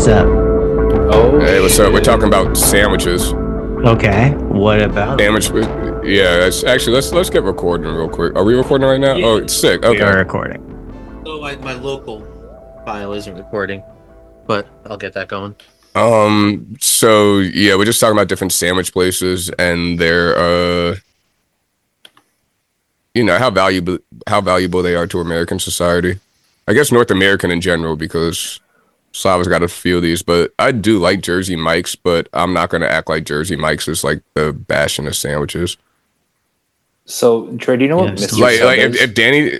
What's up? Oh, Hey, what's up? We're talking about sandwiches. Okay. What about? Sandwich. Yeah, that's, actually, let's let's get recording real quick. Are we recording right now? Yeah. Oh, it's sick. We Okay. are recording. So my, my local file isn't recording, but I'll get that going. Um. So yeah, we're just talking about different sandwich places and their uh, you know how valuable how valuable they are to American society. I guess North American in general because Slava's got a few of these, but I do like Jersey Mike's, but I'm not gonna act like Jersey Mike's is like the bastion of sandwiches. so Trey, do you know what still- Mr. Like Sub like is? if, if Danny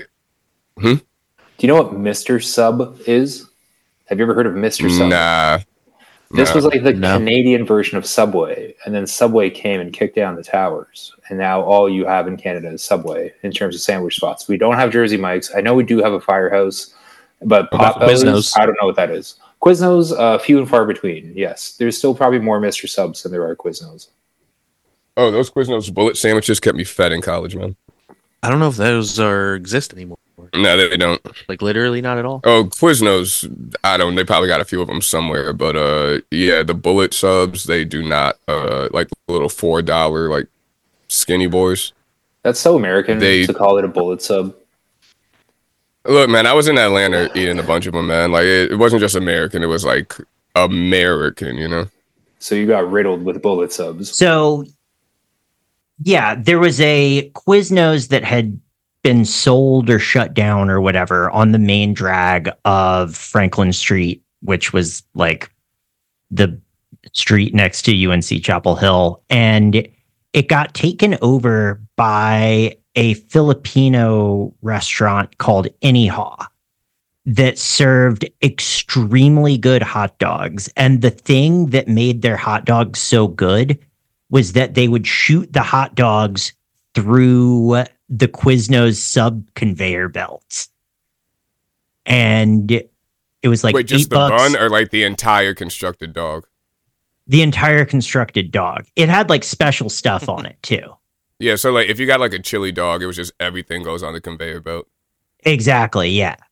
hmm? do you know what Mr. Sub is? Have you ever heard of Mr. Sub? nah. This nah. was like the No. Canadian version of Subway, and then Subway came and kicked down the towers, and now all you have in Canada is Subway in terms of sandwich spots. We don't have Jersey Mike's. I know we do have a Firehouse, but about Popeyes, Quiznos? I don't know what that is. Quiznos, uh, few and far between. Yes, there's still probably more Mr. Subs than there are Quiznos. Oh, those Quiznos bullet sandwiches kept me fed in college, man. I don't know if those are exist anymore. No, they don't. Like literally not at all. Oh, Quiznos, I don't. They probably got a few of them somewhere, but uh, yeah, the bullet subs they do not uh like little four dollar like skinny boys. That's so American They- to call it a bullet sub. Look, man, I was in Atlanta eating a bunch of them, man. Like it, it wasn't just American; it was like American, you know. So you got riddled with bullet subs. So, yeah, there was a Quiznos that had been sold or shut down or whatever on the main drag of Franklin Street, which was like the street next to UNC Chapel Hill. And it got taken over by a Filipino restaurant called Anyhaw that served extremely good hot dogs. And the thing that made their hot dogs so good was that they would shoot the hot dogs through the Quiznos sub conveyor belt. And it was like Wait, just the bucks, bun or like the entire constructed dog? the entire constructed dog. It had like special stuff on it too. Yeah, so like if you got like a chili dog, it was just everything goes on the conveyor belt. Exactly. Yeah. I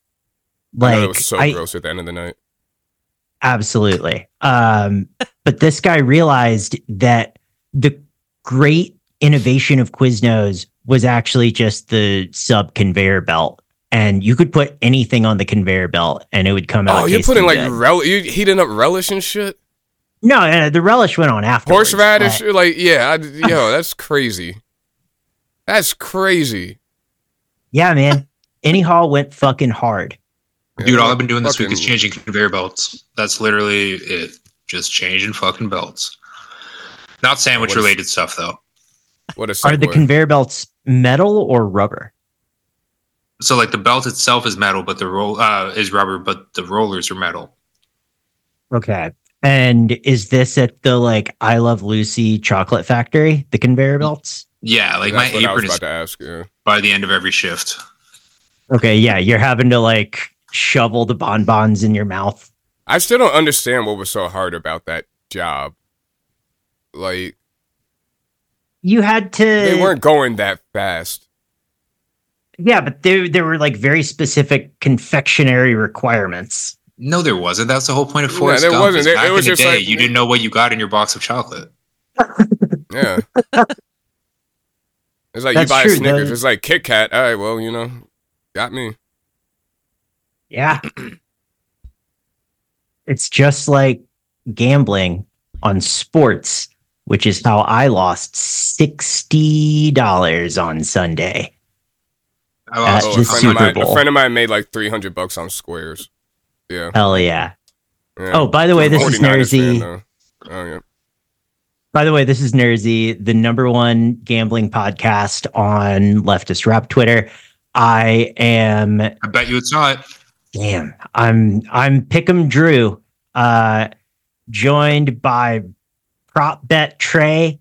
know Like it was so I- gross at the end of the night. Absolutely. Um, but this guy realized that the great innovation of Quiznos was actually just the sub conveyor belt. And you could put anything on the conveyor belt and it would come out. Oh, you're putting like rel- you heating up relish and shit. no, no, the relish went on after. Horseradish, but- like yeah, I, yo, that's crazy. That's crazy. Yeah, man. Anyhaw went fucking hard. Dude, all I've been doing this week is changing conveyor belts. That's literally it. Just changing fucking belts. Not sandwich What is- related stuff though. What Are the conveyor belts metal or rubber? So like the belt itself is metal, but the roll uh, is rubber, but the rollers are metal. Okay. And is this at the like I Love Lucy chocolate factory, the conveyor belts? Yeah, like That's my what I was apron is to ask. Yeah. by the end of every shift. Okay, yeah, you're having to like shovel the bonbons in your mouth. I still don't understand what was so hard about that job. Like You had to they weren't going that fast. Yeah, but there there were like very specific confectionery requirements. No, there wasn't. That's the whole point of Yeah, Forrest there Gump. wasn't. is It- back it was in the just day, like- you didn't know what you got in your box of chocolate. Yeah. It's like That's you buy true, a Snickers. though. It's like Kit Kat. All right, well, you know, got me. Yeah. it's just like gambling on sports, which is how I lost $60 on Sunday. I lost Oh, oh the a friend, Super of mine, Bowl. a friend of mine made like three hundred bucks on squares. Yeah. Hell yeah. yeah. Oh, by the way, this is 49ers fan, Nersey. though. Oh yeah. By the way, this is Nersey, the number one gambling podcast on leftist rap Twitter. I am I bet you it's not. damn. I'm I'm Pick'em Drew, uh, joined by prop bet Trey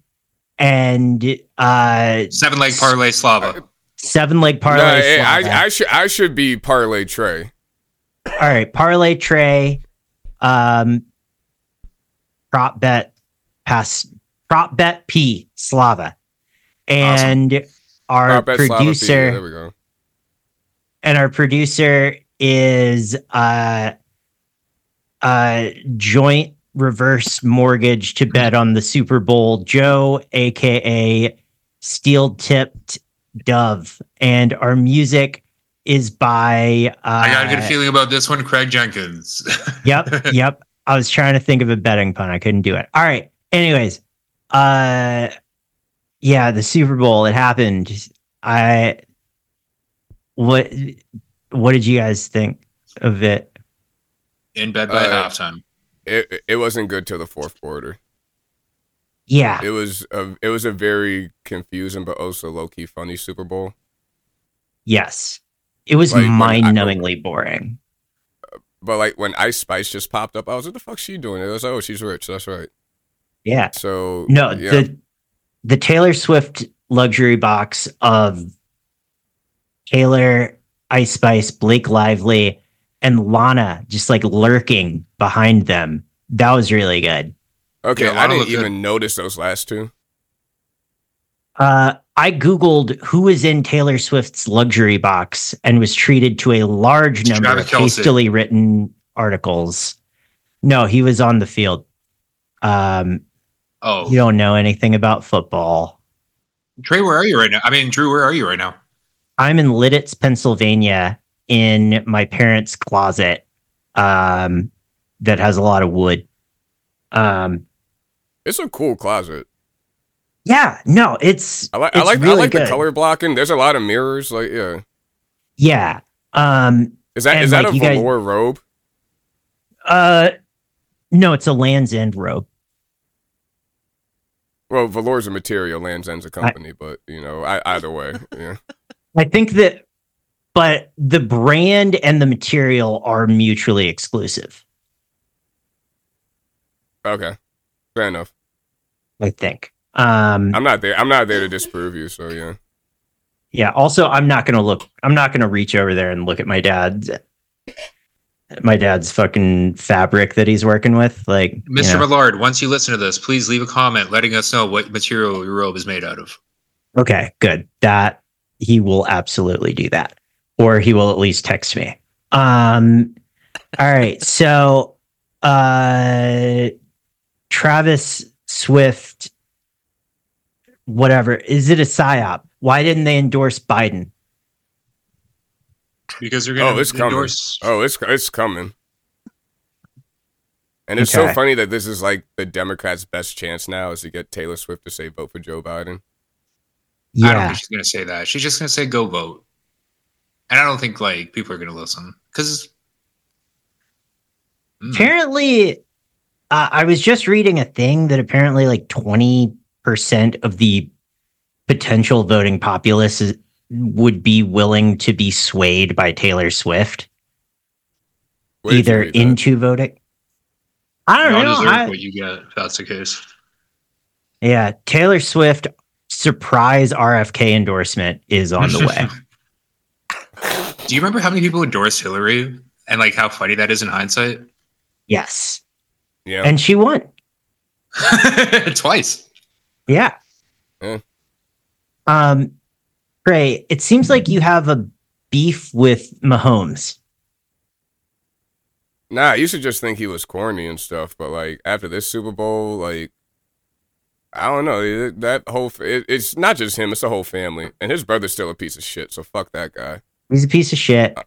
and uh, Seven leg parlay Slava. seven leg parlay. I, Slava. I, I should I should be parlay Trey. All right, parlay Trey, um, prop bet pass prop bet P Slava, and our Prop bet Slava P. producer There we go. and our producer is uh uh, joint reverse mortgage to bet on the Super Bowl. Joe, aka Steel Tipped Dove, and our music is by. Uh, I got a good feeling about this one, Craig Jenkins. yep, yep. I was trying to think of a betting pun. I couldn't do it. All right. Anyways, uh, yeah, the Super Bowl. It happened. I what what did you guys think of it? In bed by Uh, halftime. It it wasn't good till the fourth quarter. Yeah, It was a it was a very confusing but also low key funny Super Bowl. yes, it was Like, mind-numbingly boring. But like when Ice Spice just popped up, I was like, "The fuck's she doing?" It was oh, she's rich. That's right. Yeah, So no, yeah. the the Taylor Swift luxury box of Taylor, Ice Spice, Blake Lively, and Lana just like lurking behind them. That was really good. okay, Yeah, I didn't looked even notice those last two. Uh, I Googled who is in Taylor Swift's luxury box and was treated to a large It's number of Kelce. hastily written articles. No, he was on the field. Um, Oh, you don't know anything about football. Trey, where are you right now? I mean, Drew, where are you right now? I'm in Lititz, Pennsylvania, in my parents' closet um, that has a lot of wood. Um, It's a cool closet. yeah, no, it's I like I It's like I really like the color blocking. There's a lot of mirrors. Like yeah, yeah. Um, is that is that like, a you guys- robe? uh, no, it's a Land's End robe. Well, velour's a material. Land's End's a company, but you know, I, either way, yeah. I think that, but the brand and the material are mutually exclusive. Okay, fair enough. I think. Um, I'm not there. I'm not there to disprove you. So yeah. yeah. Also, I'm not gonna look. I'm not gonna reach over there and look at my dad's. My dad's fucking fabric that he's working with, like you Mr. know. Millard, once you listen to this, please leave a comment letting us know what material your robe is made out of. Okay, good. That he will absolutely do that, or he will at least text me. Um, all right. So, uh, Travis Swift, whatever. Is it a psyop? Why didn't they endorse Biden? Because they're going to Oh, to it's coming. Oh, it's it's coming. And it's so funny that this is like the Democrats' best chance now is to get Taylor Swift to say vote for Joe Biden. I don't Yeah. think she's going to say that. She's just going to say go vote. And I don't think like people are going to listen because Apparently, uh, I was just reading a thing that apparently like 20% of the potential voting populace is, would be willing to be swayed by Taylor Swift, Where either read that? into voting. I don't all know. deserve I- what you get if that's the case. yeah, Taylor Swift surprise RFK endorsement is on the way. Do you remember how many people endorsed Hillary and like how funny that is in hindsight? yes. Yeah. And she won. Twice. Yeah. Yeah. Um, It seems like you have a beef with Mahomes. Nah, I used to just think he was corny and stuff, but like after this Super Bowl, like I don't know it- that whole it, it's not just him; it's the whole family, and his brother's still a piece of shit. So fuck that guy. He's a piece of shit.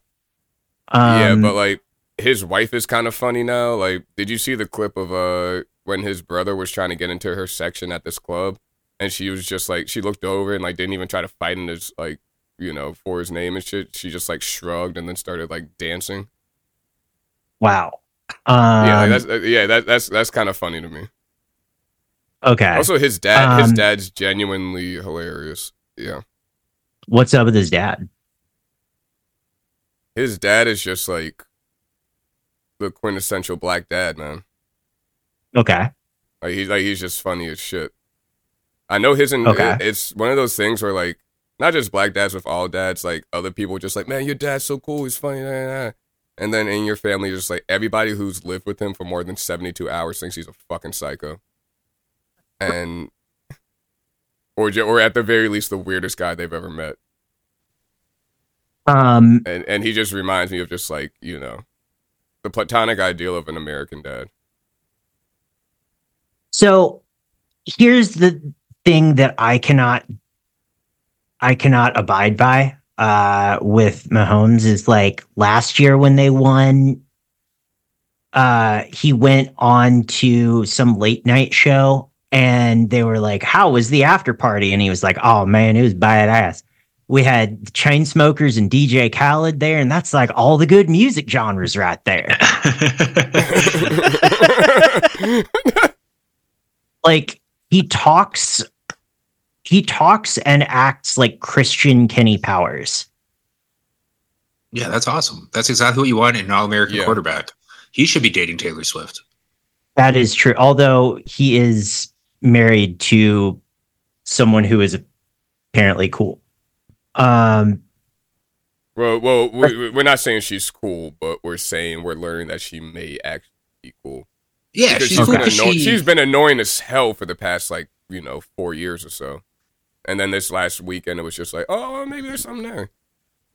Um, yeah, but like his wife is kind of funny now. Like, did you see the clip of uh when his brother was trying to get into her section at this club, and she was just like she looked over and like didn't even try to fight in his like you know for his name and shit. She just like shrugged and then started like dancing. wow. Um, yeah, like, that's uh, yeah that that's that's kind of funny to me. okay. Also, his dad, his Um, dad's genuinely hilarious. Yeah, What's up with his dad? his dad is just like the quintessential black dad, man. Okay. Like he's like he's just funny as shit. I know his and Okay. it- it's one of those things where like not just black dads with all dads, like other people just like, man, your dad's so cool, he's funny, nah, nah, nah." and then in your family, just like everybody who's lived with him for more than seventy two hours thinks he's a fucking psycho, and or or at the very least the weirdest guy they've ever met. Um, and and he just reminds me of just like you know the platonic ideal of an American dad. So here's the thing that I cannot I cannot abide by uh with Mahomes is like last year when they won uh he went on to some late night show and they were like how was the after party? And he was like oh man it was badass. We had Chainsmokers and dj khaled there and that's like all the good music genres right there. Like he talks he talks and acts like christian kenny powers yeah, that's awesome. That's exactly what you want in an all American Yeah. quarterback. He should be dating Taylor Swift. that is true although he is married to someone who is apparently cool um Well, well, we, we're not saying she's cool, but we're saying we're learning that she may actually be cool. Yeah, Because she's she's cool. been 'cause anno- she- she's been annoying as hell for the past like you know four years or so, and then this last weekend it was just like, oh, maybe there's something there.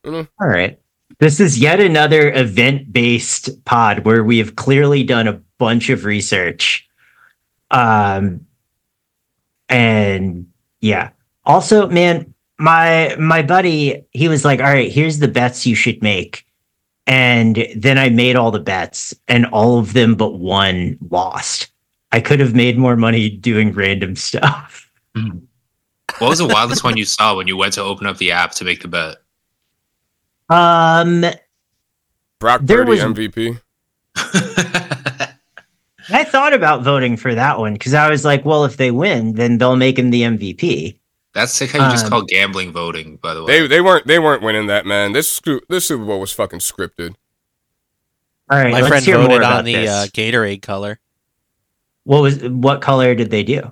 You know? All right. This is yet another event based pod where we have clearly done a bunch of research. Um and yeah. Also, man, my my buddy, he was like, "All right, here's the bets you should make." And then I made all the bets and all of them but one lost. I could have made more money doing random stuff. what was the wildest one you saw when you went to open up the app to make the bet? Um Brock There Purdy was- MVP. I thought about voting for that one because I was like, well, if they win, then they'll make him the MVP. That's sick how you just Um, call gambling voting, by the way. They they weren't they weren't winning that man. This this Super Bowl was fucking scripted. All right, My let's friend hear more voted about on the uh, Gatorade color. what was what color did they do?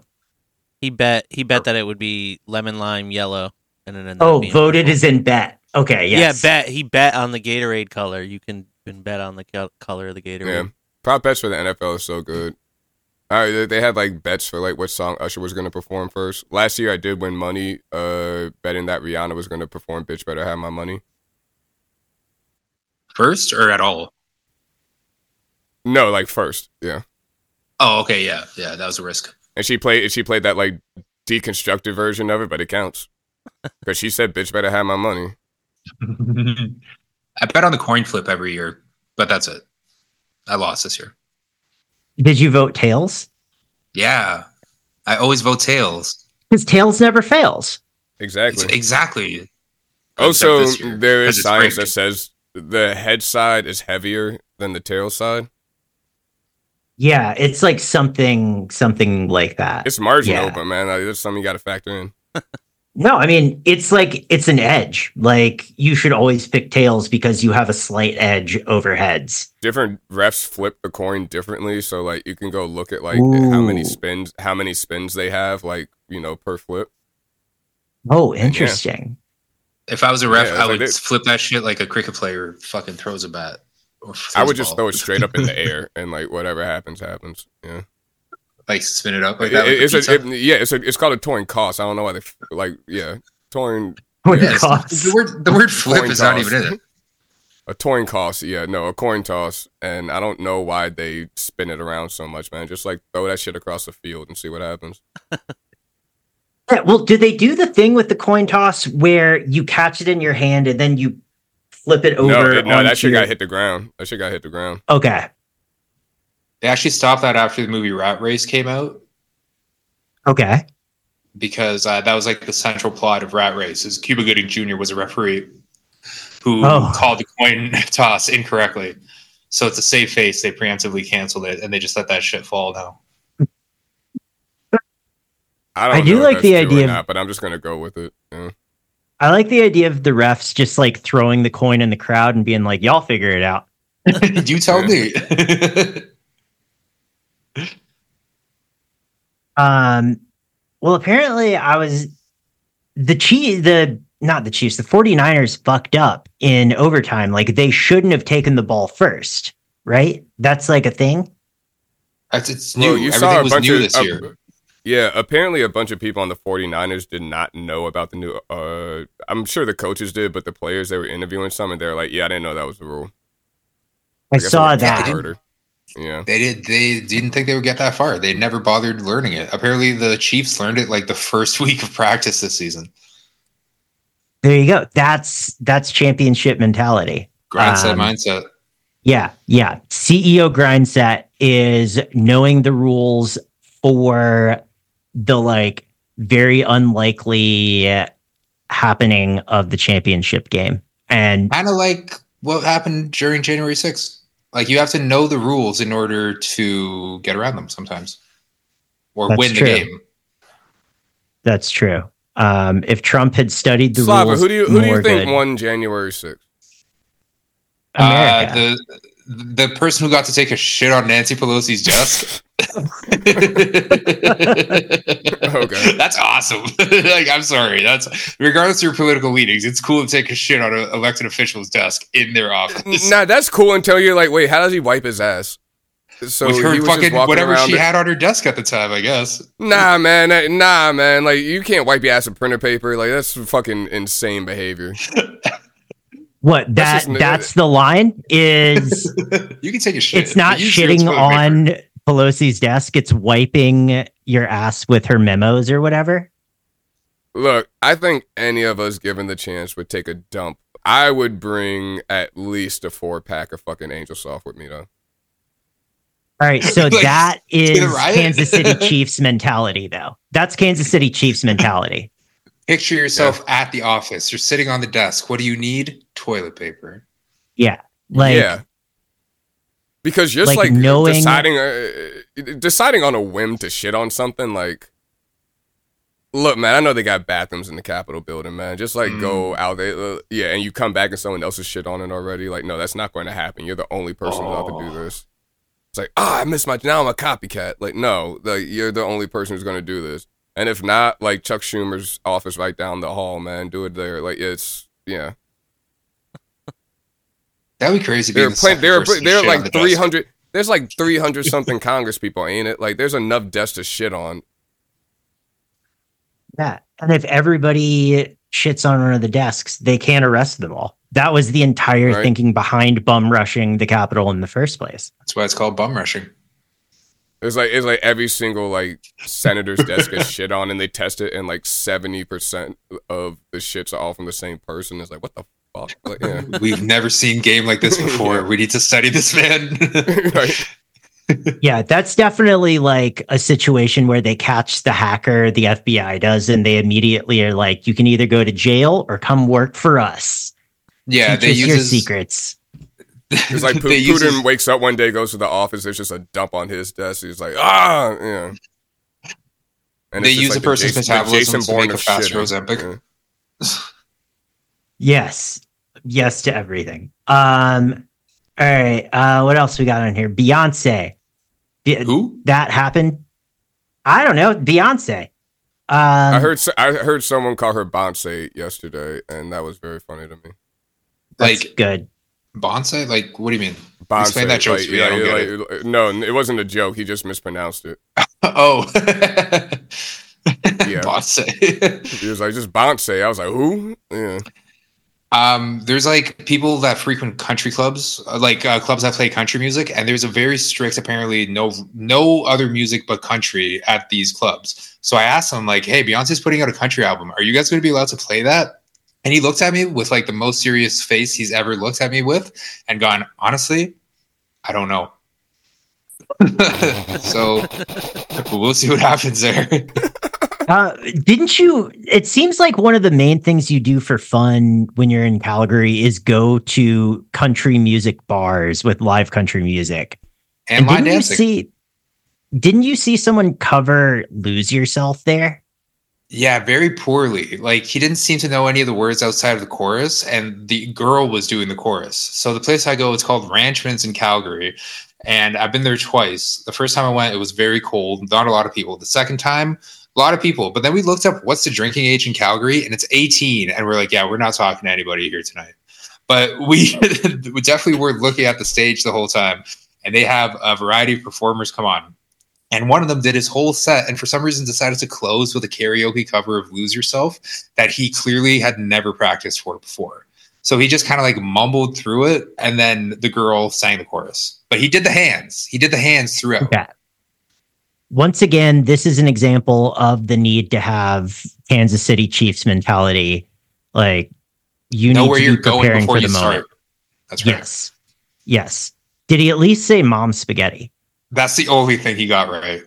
He bet he bet that it would be lemon lime yellow, and then Oh, voted purple. is in bet. Okay, yes. yeah bet he bet on the Gatorade color. You can, can bet on the color of the Gatorade. Yeah, prop bets for the NFL is so good. They- had like bets for like what song Usher was going to perform first. Last year, I did win money uh betting that Rihanna was going to perform "Bitch Better Have My Money." First or at all? No, like first, yeah. Oh, okay, yeah, yeah, that was a risk. And she played she played that like deconstructed version of it, but it counts because she said, "Bitch Better Have My Money." I bet on the coin flip every year, but that's it. I lost this year. Did you vote tails? Yeah, I always vote tails. Because tails never fails. Exactly. It's exactly. Also, Except this year, there 'cause science rigged. that says the head side is heavier than the tail side. Yeah, it's like something something like that. It's marginal, Yeah. but man, like, that's something you got to factor in. No, I mean it's like it's an edge. Like you should always pick tails because you have a slight edge over heads. Different refs flip the coin differently, so like you can go look at like how many spins, how many spins they have, like you know per flip. Oh, interesting. If I was a ref, Yeah, I if I would did- flip that shit like a cricket player fucking throws a bat. Or I would a just ball. throw it straight up in the air, and like whatever happens, happens. Yeah, like spin it up like that. It- like it's a, it- yeah, it's a, it's called a torn cost. I don't know why they f- like yeah, torn What Yeah, it the word the word flip Coin is not even in it. a coin toss. Yeah, no, a coin toss, and I don't know why they spin it around so much, man. Just like throw that shit across the field and see what happens. Yeah, well, do they do the thing with the coin toss where you catch it in your hand and then you flip it over? no, it- no, that shit your- got hit the ground. That shit got hit the ground. Okay. They actually stopped that after the movie Rat Race came out Okay. because uh, that was like the central plot of Rat Race. Is Cuba Gooding Jr. was a referee who Oh. called the coin toss incorrectly. So it's a safe face. They preemptively canceled it and they just let that shit fall now. I don't I do know like the idea of- not, but I'm just gonna go with it. Yeah. I like the idea of the refs just like throwing the coin in the crowd and being like, y'all figure it out. you tell me. Um, well, apparently I was the Chiefs, the not the Chiefs, the 49ers fucked up in overtime. Like they shouldn't have taken the ball first, right? That's like a thing. It's, it's new. Well, you Everything saw a was bunch new of this uh, year. Yeah, apparently a bunch of people on the 49ers did not know about the new uh I'm sure the coaches did, but the players they were interviewing some and they're like, "Yeah, I didn't know that was the rule." I guess it saw that. harder. Yeah. They did. They didn't think they would get that far. They never bothered learning it. Apparently, the Chiefs learned it like the first week of practice this season. There you go. That's that's championship mentality. Grind set Um, mindset. Yeah, yeah. CEO grind set is knowing the rules for the like very unlikely happening of the championship game. And Kind of like what happened during January 6th. Like you have to know the rules in order to get around them sometimes, or That's win true. the game. that's true. Um, if Trump had studied the Slava, rules, who do you who do you think good- won January 6th? America. Uh, the the person who got to take a shit on Nancy Pelosi's desk. Okay. That's awesome. like, I'm sorry. That's regardless of your political leanings, it's cool to take a shit on an elected official's desk in their office. Nah, that's cool until you're like, wait, how does he wipe his ass? So with he her fucking whatever she it- had on her desk at the time, I guess. Nah, man, nah, man. Like you can't wipe your ass with printer paper. Like that's fucking insane behavior. what that That's that's the line is You can take a shit. it's not but use your shitting on paper. Pelosi's desk, it's wiping your ass with her memos or whatever. Look, I think any of us given the chance would take a dump. I would bring at least a four pack of fucking Angel Soft with me though. All right, so Like, that is? Kansas City Chiefs mentality, though. That's Kansas City Chiefs mentality. Picture yourself at the office. You're sitting on the desk. What do you need? Toilet paper. Yeah. Like, yeah. Because just like like, knowing- deciding uh, deciding on a whim to shit on something like Look, man, I know they got bathrooms in the Capitol building, man. Just like go out there, uh, yeah, and you come back and someone else is shit on it already. Like, no, that's not going to happen. You're the only person who's allowed to do this. It's like, ah, I missed my. Now I'm a copycat. Like, no, like you're the only person who's going to do this. And if not, like Chuck Schumer's office right down the hall, man, do it there. Like, it's yeah. That'd be crazy. There being are the plenty. second There are person to there are shit on like the three hundred. There's like three hundred something Congress people, ain't it? Like, there's enough desks to shit on. Yeah. And if everybody shits on one of the desks, they can't arrest them all. That was the entire Right. thinking behind bum rushing the Capitol in the first place. That's why it's called bum rushing. It's like it's like every single like senator's desk gets shit on, and they test it, and like seventy percent of the shits are all from the same person. It's like what the fuck? Like, yeah. We've never seen game like this before. We need to study this man. right. Yeah, that's definitely like a situation where they catch the hacker, the FBI does, and they immediately are like, you can either go to jail or come work for us. yeah, Teach they use your his- secrets. It's like Pu- they Putin his- wakes up one day, goes to the office. There's just a dump on his desk. He's like, ah, yeah. And They use like a the person's Jason- the metabolism Jason to Bourne make a of faster shitting. Ozempic. Yeah. Yes. Yes to everything. Um, all right. Uh, what else we got on here? Beyonce. Be- Who? that happened. I don't know. Beyonce. Um, I heard s- I heard someone call her Bonsai yesterday, and that was very funny to me. that's Like good. Bonsai? Like what do you mean? Bonsai, Explain that joke like, to me, I don't get like- like- no, it wasn't a joke. He just mispronounced it. Oh, Yeah. bonsai. He was like, just Bonsai. I was like, who? Yeah. Um, there's like people that frequent country clubs, uh, like uh, clubs that play country music, and there's a very strict, apparently no no other music but country at these clubs. So I asked him like, "Hey, Beyonce's putting out a country album. Are you guys going to be allowed to play that?" And he looked at me with like the most serious face he's ever looked at me with, and gone, "Honestly, I don't know." so we'll see what happens there. Uh, didn't you? It seems like one of the main things you do for fun when you're in Calgary is go to country music bars with live country music. And line didn't you see? Didn't you see someone cover "Lose Yourself" there? Yeah, very poorly. Like he didn't seem to know any of the words outside of the chorus, and the girl was doing the chorus. So the place I go, it's called Ranchman's in Calgary, and I've been there twice. The first time I went, it was very cold, not a lot of people. The second time, a lot of people. But then we looked up what's the drinking age in Calgary, and it's 18, and we're like, yeah, we're not talking to anybody here tonight. But we, we definitely were looking at the stage the whole time, and they have a variety of performers come on. And one of them did his whole set and for some reason decided to close with a karaoke cover of Lose Yourself that he clearly had never practiced for before. So he just kind of like mumbled through it, and then the girl sang the chorus. But he did the hands. He did the hands throughout. Okay. Once again, this is an example of the need to have Kansas City Chiefs mentality. Like you know need where to you're be going before for you the start. moment. That's right. Yes. Yes. Did he at least say mom spaghetti? That's the only thing he got right.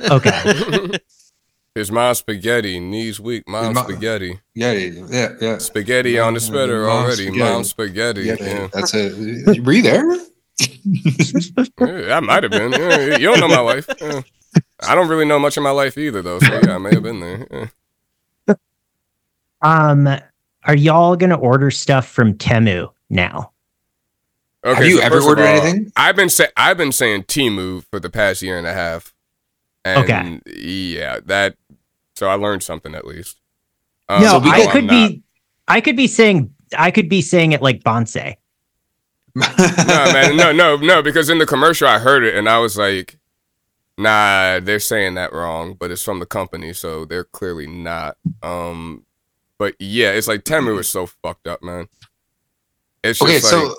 Okay. His mom spaghetti, knees weak, mom His mo- spaghetti. Yeah, yeah, yeah. Spaghetti on the sweater Mom already, spaghetti. mom spaghetti. Yeah, Yeah. that's it. Were you there? Yeah, I might have been. Yeah, you don't know my life. Yeah. I don't really know much of my life either, though. So yeah, I may have been there. Yeah. um, are y'all gonna order stuff from Temu now? Okay, Have you so ever ordered all, anything? I've been say I've been saying Timu for the past year and a half. And Okay. Yeah, that. So I learned something at least. Um, no, we I go- could I'm be I could be saying I could be saying it like Bonse. not. no, man, no, no, no. Because in the commercial, I heard it and I was like, "Nah, they're saying that wrong." But it's from the company, so they're clearly not. Um, but yeah, it's like Temu is so fucked up, man. It's just okay, like, so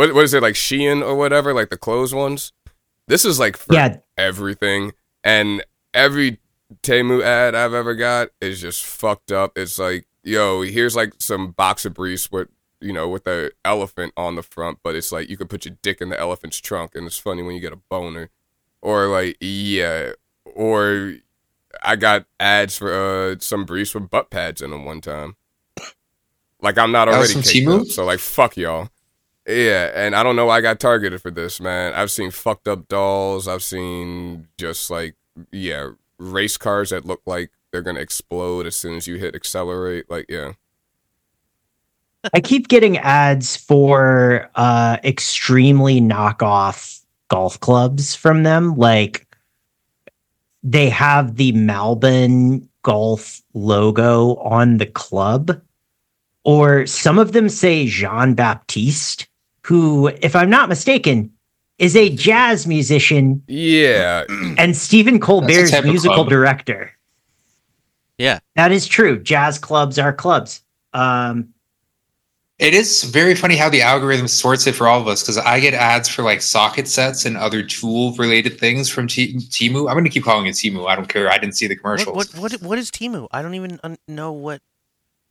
what what is it like Shein or whatever, like the clothes ones? This is like for Yeah, everything, and every Temu ad I've ever got is just fucked up. It's like, yo, here's like some boxer briefs with you know with the elephant on the front, but it's like you could put your dick in the elephant's trunk, and it's funny when you get a boner, or like yeah, or I got ads for uh some briefs with butt pads in them one time. Like I'm not already from caked up, so like fuck y'all. Yeah, and I don't know why I got targeted for this, man. I've seen fucked up dolls. I've seen just like yeah, race cars that look like they're gonna explode as soon as you hit accelerate. Like yeah, I keep getting ads for uh extremely knockoff golf clubs from them. Like they have the Malbon golf logo on the club, or some of them say Jon Batiste, who, if I'm not mistaken, is a jazz musician yeah. and Stephen Colbert's type musical club. director. Yeah. That is true. Jazz clubs are clubs. Um, it is very funny how the algorithm sorts it for all of us because I get ads for like socket sets and other tool related things from T- Timu. I'm going to keep calling it Timu. I don't care. I didn't see the commercials. What, what what what is Timu? I don't even un- know what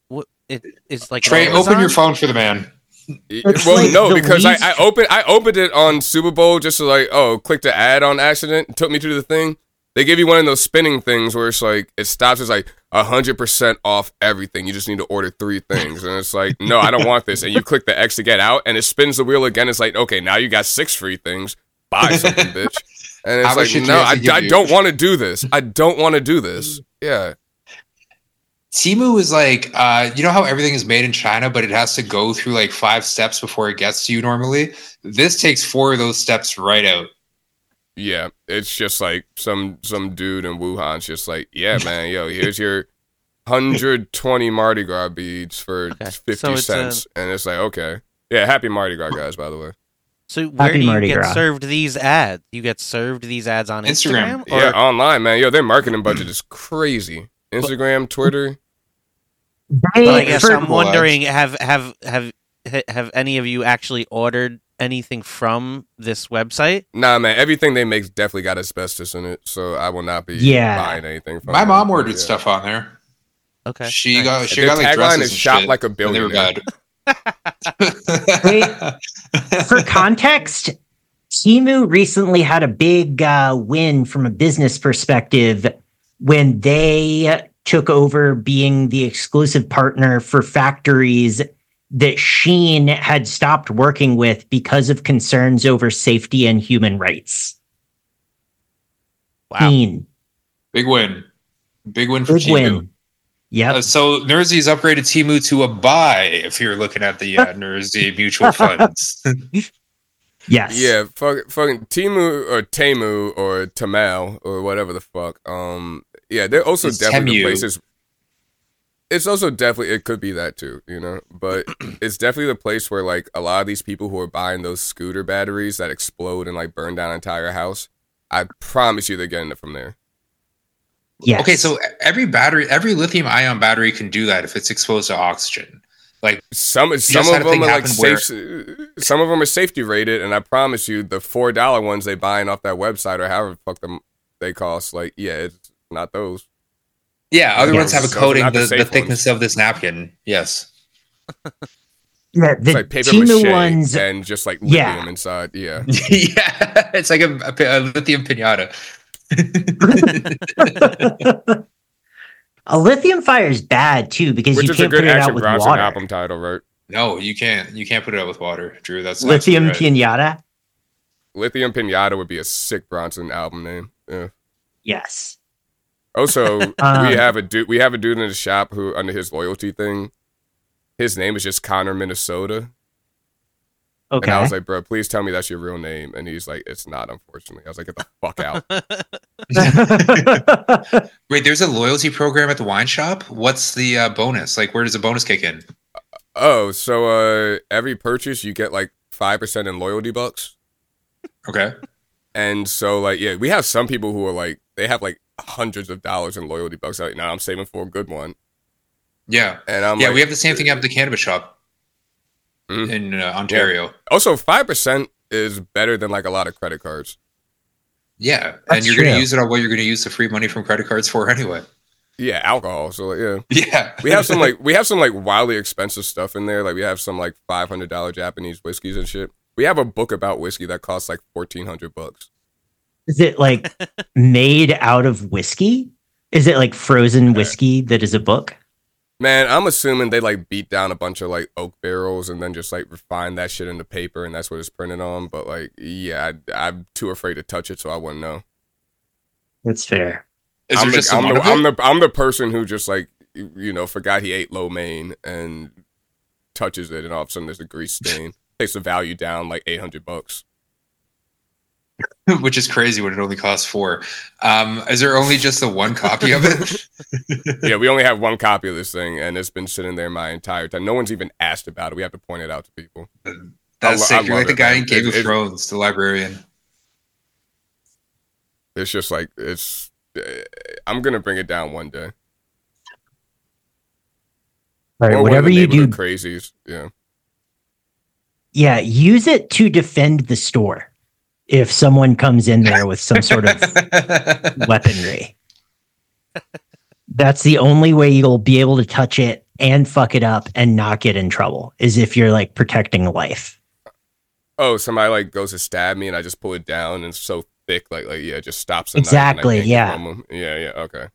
what it is like. Trey, open your phone for the man. It's well, like no, because least- I, I opened I opened it on Super Bowl just to like oh click the ad on accident. It took me to the thing. They give you one of those spinning things where it's like it stops. It's like hundred percent off everything. You just need to order three things, and it's like no, I don't want this. And you click the X to get out, and it spins the wheel again. It's like okay, now you got six free things. Buy something, bitch. And it's much like no, I, I don't want to do this. I don't want to do this. Yeah. Timu is like, uh, you know how everything is made in China, but it has to go through like five steps before it gets to you normally? This takes four of those steps right out. Yeah, it's just like some some dude in Wuhan's just like, yeah, man, yo, here's your hundred twenty Mardi Gras beads for Okay, fifty so it's, uh, cents, and it's like, okay, yeah, happy Mardi Gras, guys, by the way. So where Happy do you Mardi get Gras. served these ads? You get served these ads on Instagram. Instagram, or yeah, online, man, yo, their marketing budget is crazy. Instagram, Twitter, they, but I guess I'm wondering have have have have any of you actually ordered anything from this website? nah, man, everything they make definitely got asbestos in it, so I will not be Yeah. buying anything from My them, mom ordered yeah. stuff on there. Okay, She nice. got she Their got like tagline dresses is and shop shit, like a and they billionaire. good. for context, Timu recently had a big uh, win from a business perspective when they took over being the exclusive partner for factories that Shein had stopped working with because of concerns over safety and human rights. wow. Shein, Big win. Big win for big Timu. win. Yep. Uh, so Nersey's upgraded Timu to a buy if you're looking at the uh, Nersey mutual funds. yes. Yeah, fuck, fucking Timu or Temu or Tamal or whatever the fuck. Um, yeah, they're also It's definitely the places. It's also definitely it could be that too, you know, but it's definitely the place where like a lot of these people who are buying those scooter batteries that explode and like burn down an entire house. I promise you, they're getting it from there. Yes. Okay, so every battery, every lithium ion battery can do that if it's exposed to oxygen. Like some some of them are like happen where- safe, some of them are safety rated, and I promise you, the four dollar ones they buying off that website or however the fuck them they cost, like yeah, it's not those. Yeah, other Yes. ones have a coating not the the, the thickness of this napkin. Yes. Yeah, It's the like paper Timu mache ones. and just like Yeah. lithium inside. Yeah, yeah, it's like a, a, a lithium pinata. a lithium fire is bad too because which you can't put good it out with Bronson water. album title, right? no, you can't. You can't put it out with water, Drew. That's Lithium right. pinata. Lithium Pinata would be a sick Bronson album name. Yeah. Yes. Also, Um, we have a dude. We have a dude in the shop who, under his loyalty thing, his name is just Connor Minnesota. And I was like, bro, please tell me that's your real name. And he's like, it's not, unfortunately. I was like, get the fuck out. Wait, there's a loyalty program at the wine shop. What's the uh, bonus? Like, where does the bonus kick in? oh, so uh, every purchase you get like five percent in loyalty bucks. Okay. And so, like, yeah, we have some people who are like, they have like hundreds of dollars in loyalty bucks. Like, now I'm saving for a good one. Yeah. And I'm yeah, like, we have the same thing at the cannabis shop Mhm. in uh, Ontario. also five percent is better than like a lot of credit cards. Yeah, and you're going to use it on what you're going to use the free money from credit cards for anyway. Yeah, alcohol. So like, yeah. Yeah, we have some like we have some like wildly expensive stuff in there. Like we have some like five hundred dollar Japanese whiskeys and shit. We have a book about whiskey that costs like fourteen hundred bucks. Is it like made out of whiskey? Is it like frozen whiskey that is a book? Man, I'm assuming they like beat down a bunch of like oak barrels and then just like refine that shit into paper and that's what it's printed on. But like, yeah, I, I'm too afraid to touch it, so I wouldn't know. That's fair. is I'm there the, just a I'm, the, I'm the I'm the person who just like you know forgot he ate lo mein and touches it and all of a sudden there's a grease stain. Takes the value down like eight hundred bucks. which is crazy when it only costs four. Um, is there only just the one copy of it? yeah, we only have one copy of this thing, and it's been sitting there my entire time. No one's even asked about it. We have to point it out to people. That's lo- sick. You're love like the guy man. in Game It- of it- Thrones, the librarian. It's just like it's. uh, I'm gonna bring it down one day. All right, Or whatever you do, neighborhood crazies. Yeah. yeah, use it to defend the store. If someone comes in there with some sort of weaponry, that's the only way you'll be able to touch it and fuck it up and not get in trouble. Is if you're like protecting life. Oh, somebody like goes to stab me, and I just pull it down, and it's so thick, like like yeah, it just stops. the knife and I Exactly, yeah. Yeah. Yeah. Okay.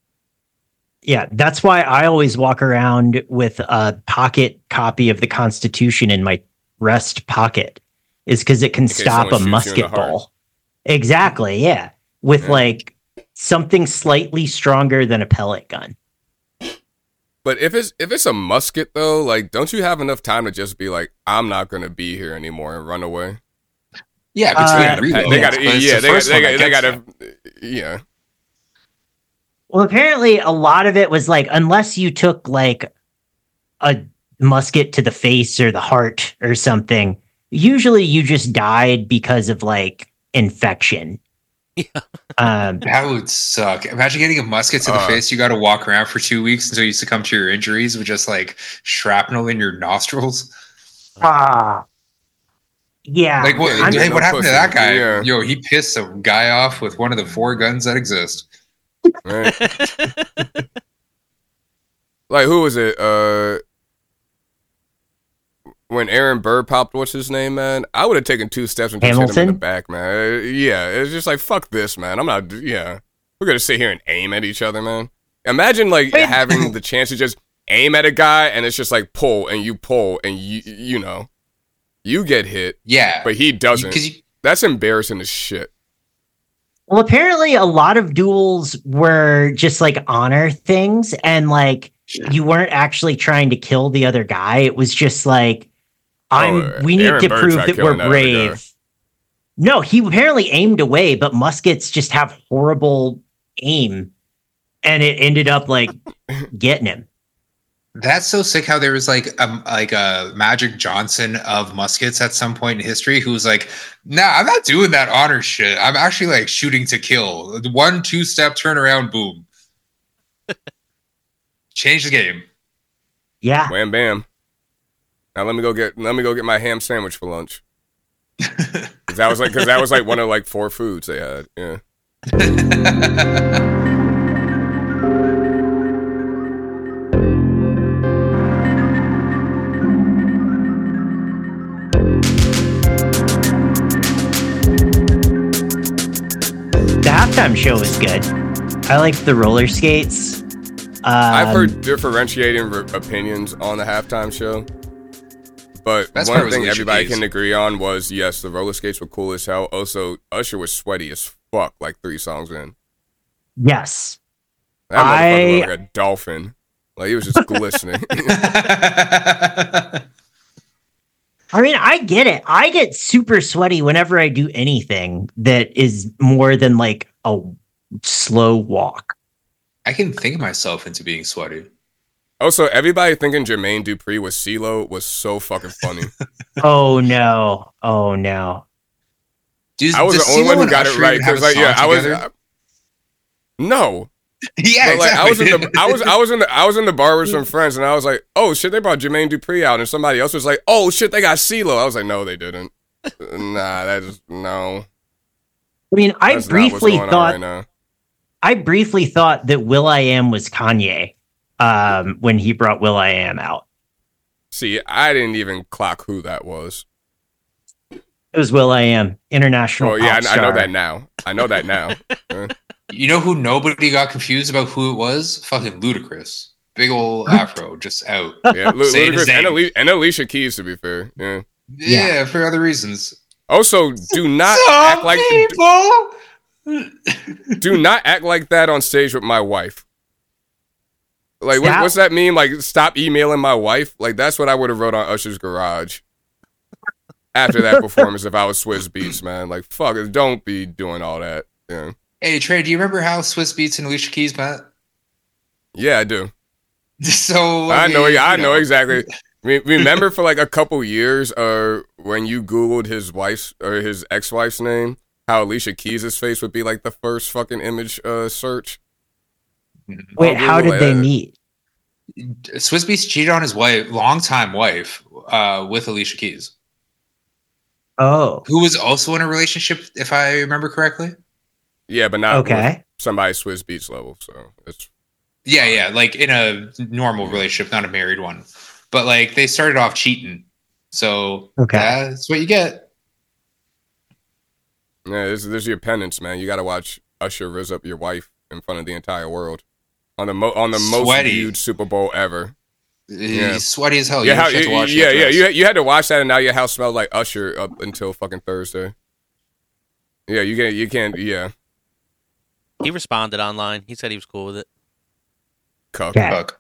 Yeah, that's why I always walk around with a pocket copy of the Constitution in my breast pocket, is because it can case stop a someone shoots you in musket ball. Exactly, yeah. With Yeah. like something slightly stronger than a pellet gun. But if it's if it's a musket though, like, don't you have enough time to just be like, I'm not gonna be here anymore and run away? yeah, Uh, They gotta, they gotta, but yeah, the they, first they, one they, they gotta, you. yeah. Well, apparently a lot of it was like unless you took like a musket to the face or the heart or something, usually you just died because of like infection. Yeah. Um That would suck. Imagine getting a musket to the Uh. face. You got to walk around for two weeks until you succumb to your injuries with just like shrapnel in your nostrils. ah. Yeah. Like, what, I'm- hey, no what happened to that guy? Yeah. Yo, he pissed a guy off with one of the four guns that exist. Right? like who was it? Uh when Aaron Burr popped what's his name, man? I would have taken two steps and just hit him in the back, man. Uh, Yeah, it's just like fuck this, man. I'm not yeah. We're gonna sit here and aim at each other, man. Imagine like Wait. having the chance to just aim at a guy and it's just like pull and you pull and you you know you get hit, Yeah, but he doesn't. because you, That's embarrassing as shit. Well, apparently a lot of duels were just like honor things and like you weren't actually trying to kill the other guy. It was just like I'm Oh, we need Aaron to Burr prove that we're that brave. No, he apparently aimed away, but muskets just have horrible aim and it ended up like getting him. that's so sick. How there was like um like a Magic Johnson of muskets at some point in history who was like, "Nah, I'm not doing that honor shit. I'm actually like shooting to kill. One two step turnaround, boom." Change the game. Yeah. Wham bam. Now let me go get let me go get my ham sandwich for lunch. 'Cause that was like because that was like one of like four foods they had. Yeah. The halftime show was good. I liked the roller skates. Um, I've heard differentiating re- opinions on the halftime show, but Best one thing everybody can agree on was yes, the roller skates were cool as hell. Also, Usher was sweaty as fuck, like three songs in. Yes. That motherfucker I- looked like a dolphin. Like he was just glistening. I mean, I get it. I get super sweaty whenever I do anything that is more than like a slow walk. I can think myself into being sweaty. Also, everybody thinking Jermaine Dupri was CeeLo was so fucking funny. Oh no. Oh no. Dude, I was the only CeeLo one who and got it right because like yeah, song I was. together? uh, no, yeah, But, like I was in exactly. the I was I was in the I was in the bar with some friends and I was like, oh shit, they brought Jermaine Dupri out and somebody else was like, oh shit, they got CeeLo. I was like, no, they didn't. nah, that is no. I mean, I That's briefly thought right. I briefly thought that Will I Am was Kanye um, when he brought Will I Am out. See, I didn't even clock who that was. It was Will I Am, international. Oh yeah, pop I, I know that now. I know that now. Uh, You know who nobody got confused about who it was? Fucking Ludacris. Big old afro just out. yeah, Lu- Saying Ludacris and. Ali- and Alicia Keys, to be fair. Yeah. Yeah, Yeah. for other reasons. Also, do not act like people. do not act like that on stage with my wife. Like, what, what's that mean? Like, stop emailing my wife. Like, that's what I would have wrote on Usher's garage after that performance if I was Swizz Beatz, man. Like, fuck it, don't be doing all that. Yeah, Hey Trey, do you remember how Swizz Beatz and Alicia Keys met? yeah, I do. So I, know. mean, Yeah, I you know exactly. Re- Remember for like a couple years, uh, when you googled his wife's or his ex-wife's name, how Alicia Keys' face would be like the first fucking image uh, search. Wait, how did they meet? Swizz Beatz cheated on his wife, longtime wife, uh, with Alicia Keys, Oh, who was also in a relationship, if I remember correctly. Yeah, but not okay. somebody Swizz Beatz level. So it's Yeah, yeah, like in a normal relationship, not a married one. But like they started off cheating, so Okay. that's what you get. yeah. There's, there's your penance, man. You got to watch Usher rizz up your wife in front of the entire world on the mo- on the most Sweaty. viewed Super Bowl ever. Yeah. He's sweaty as hell. yeah, You how, actually have to watch yeah, yeah. after You, you had to watch that, and now your house smelled like Usher up until fucking Thursday. Yeah, you can't. You can't. Yeah, He responded online. He said he was cool with it. cuck. Okay. Fuck.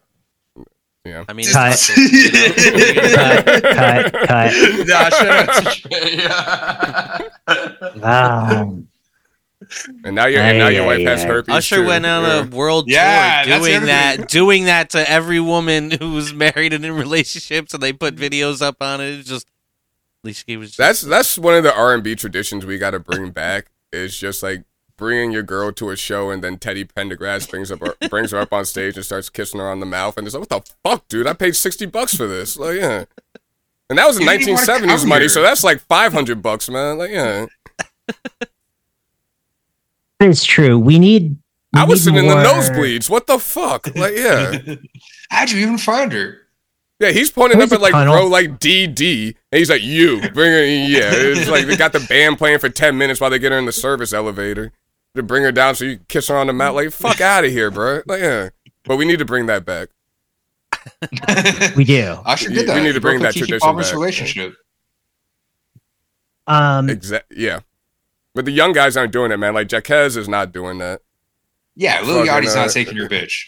Yeah. I mean, Cut. it's Usher, you know? cut, cut, cut. Nah, shout out to Trey. Um, And now your and now your wife ay, has ay. herpes. Usher too. went on Yeah. a world Yeah, tour doing that, doing that to every woman who's married and in relationships, and they put videos up on it. It's just Alicia Keys was just, That's that's one of the R and B traditions we got to bring back. Is just like bringing your girl to a show and then Teddy Pendergrass brings up brings her up on stage and starts kissing her on the mouth and it's like, what the fuck, dude? I paid sixty bucks for this. Like, yeah. And that was in You didn't even nineteen wanna seventies come money, here. so that's like five hundred bucks, man. Like, yeah. It's true. We need. we I was need sitting in the nosebleeds. What the fuck? Like, yeah. How'd you even find her? Yeah, he's pointing Where's up at like tunnel? bro like DD, and he's like, "You bring her." Yeah, it's like they got the band playing for ten minutes while they get her in the service elevator to bring her down so you kiss her on the mouth. Like, fuck out of here, bro. Like, yeah, but we need to bring that back. We do. I should did that. we need to bring broke that Keke tradition Palmer's back. relationship. Um, Exactly. Yeah, but the young guys aren't doing it, man. Like Jacquees is not doing that. Yeah, Lil Fucking, Yachty's uh, not taking your bitch.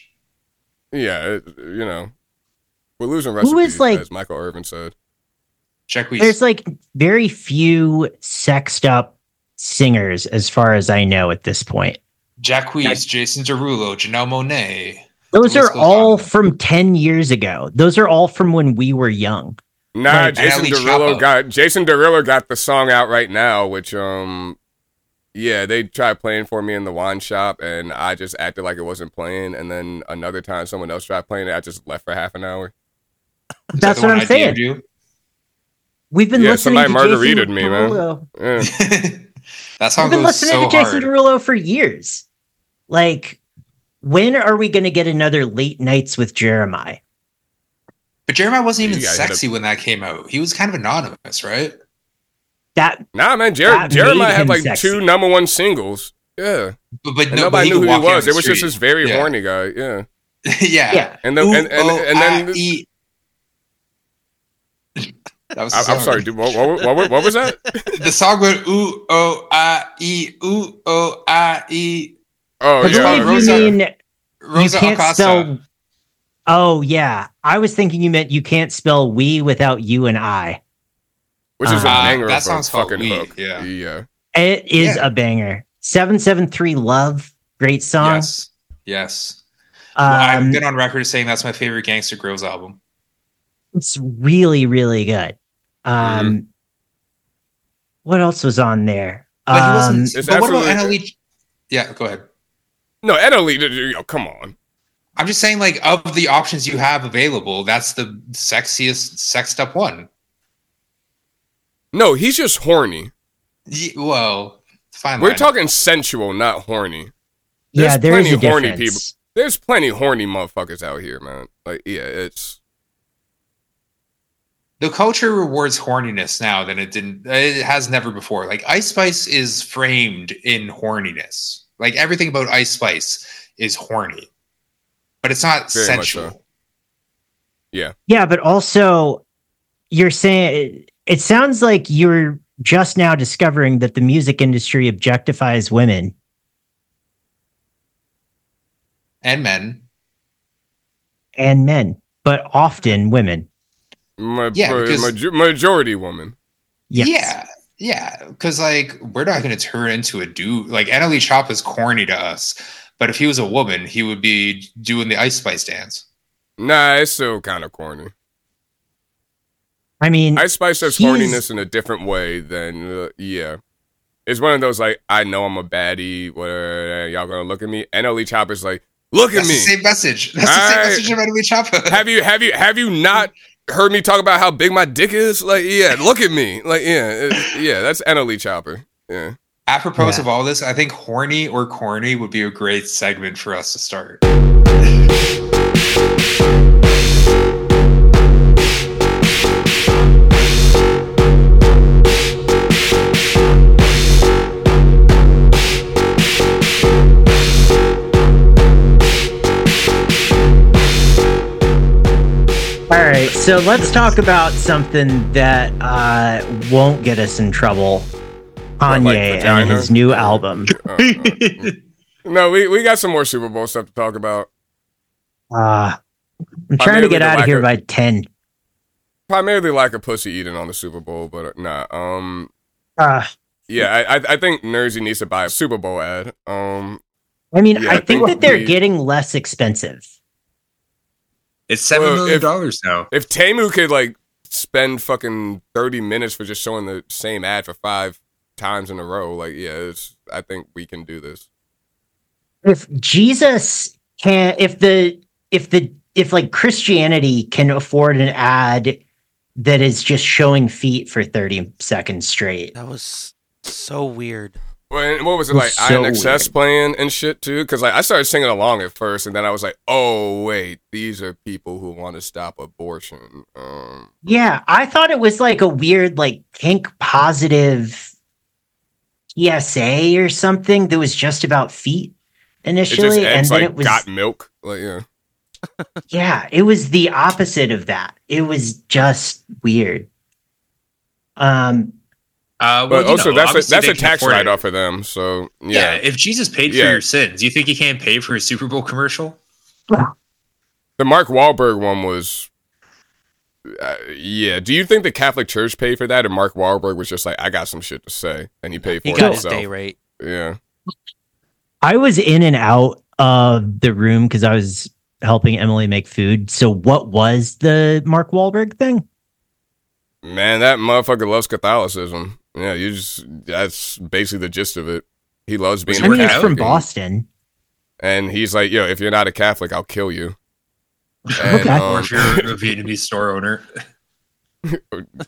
Yeah, it, you know, we're losing Who recipes, is, like- as Michael Irvin said. Check we there's like very few sexed up singers, as far as I know at this point. Jacquees, Jason Derulo, Janelle Monáe. Those are all on. from 10 years ago. Those are all from when we were young. Nah, Like- Jason Derulo Chapo. got Jason Derulo got the song out right now, which um, yeah, they tried playing for me in the wine shop, and I just acted like it wasn't playing. And then another time, someone else tried playing it, I just left for half an hour. That's that what I'm I saying. You? We've been Yeah, listening to somebody Jason margaritaed me, man. Derulo. Yeah. that song We've been listening so to Jason hard. Derulo for years. Like, when are we going to get another late nights with Jeremih? But Jeremih wasn't even You gotta sexy when that came out. He was kind of anonymous, right? That Nah, man, Jer- That Jeremih had like sexy. two number one singles. Yeah, But, but and no, but nobody knew who he was. It was just this very Yeah. horny guy. Yeah, yeah. yeah. and then Ooh, and and, oh, and then ah, ee. That was I, I'm sorry, dude. What, what, what, what was that? The song went ooh oh e ooh oh e. Oh I yeah, Rosa- you mean Rosa you can't Acosta. spell. Oh yeah, I was thinking you meant you can't spell we without you and I. which is a Uh, banger that of a song's fucking We, hook. yeah. yeah. It is Yeah. a banger. Seven seven three love, great song. Yes. Yes. Well, I've Um, been on record saying that's my favorite Gangsta Grillz album. it's really really good. Um, what else was on there? But Um, But what about absolutely- NLE? Yeah, go ahead. No, Italy. Yo, come on. I'm just saying, like, of the options you have available, that's the sexiest, sexed up one. No, he's just horny. Ye- Well, fine. We're line. talking sensual, not horny. yeah, there's there is a plenty horny difference. There's plenty horny motherfuckers out here, man. Like, yeah, it's the culture rewards horniness now than it didn't. It has never before. Like Ice Spice is framed in horniness. Like everything about Ice Spice is horny, but it's not Very sensual. so. Yeah, but also you're saying it sounds like you're just now discovering that the music industry objectifies women. And men, and men, but often women. ma- Yeah, ma- because- major- majority woman. Yes. yeah, yeah. Because like we're not going to turn into a dude. Like NLE Chop is corny to us, but if he was a woman, he would be doing the Ice Spice dance. Nah, it's still kind of corny. I mean, Ice Spice has horniness in a different way than uh, yeah. It's one of those like I know I'm a baddie. Whatever y'all gonna look at me? NLE Choppa's like, look at me. the same message. That's the same Alright. message of NLE Chop. have you have you have you not heard me talk about how big my dick is? Like yeah, look at me. Like yeah, yeah. That's NLE Chopper. Yeah. Apropos Yeah. of all this, I think horny or corny would be a great segment for us to start. right. So let's talk about something that uh, won't get us in trouble. like Kanye and his new album. Uh, uh, no, we, we got some more Super Bowl stuff to talk about. Uh, I'm trying to get out of here of- by ten. Primarily like a pussy eating on the Super Bowl, but uh, nah. Um, Uh, yeah, I I, I think Nersey needs to buy a Super Bowl ad. Um, I mean, Yeah, I I think think that they're we- getting less expensive. It's seven Well, million if- dollars now. if Temu could like spend fucking thirty minutes for just showing the same ad for five times in a row, like yeah, it's, I think we can do this. if Jesus can if the if the if like Christianity can afford an ad that is just showing feet for 30 seconds straight. That was so weird. Well, and what was it It like? was so INXS playing and shit too? Because like I started singing along at first, and then I was like, oh wait, these are people who want to stop abortion. Um, Yeah, I thought it was like a weird like kink positive PSA or something that was just about feet it initially just and then like it was got milk. Like yeah, yeah, it was the opposite of that. It was just weird. Um Uh, well, but also know, that's a that's a tax write off for them. So Yeah. yeah, if Jesus paid for Yeah. your sins, you think he can't pay for a Super Bowl commercial? the Mark Wahlberg one was. Uh, yeah. Do you think the Catholic Church paid for that, and Mark Wahlberg was just like, I got some shit to say, and he paid for He it got his himself? day rate. Yeah. I was in and out of the room because I was helping Emily make food. So, what was the Mark Wahlberg thing? Man, that motherfucker loves Catholicism. Yeah, you just that's basically the gist of it. He loves being I a mean, it's Catholic, from Boston. and he's like, "Yo, if you're not a Catholic, I'll kill you." And, Okay. um, or if you're a Vietnamese store owner.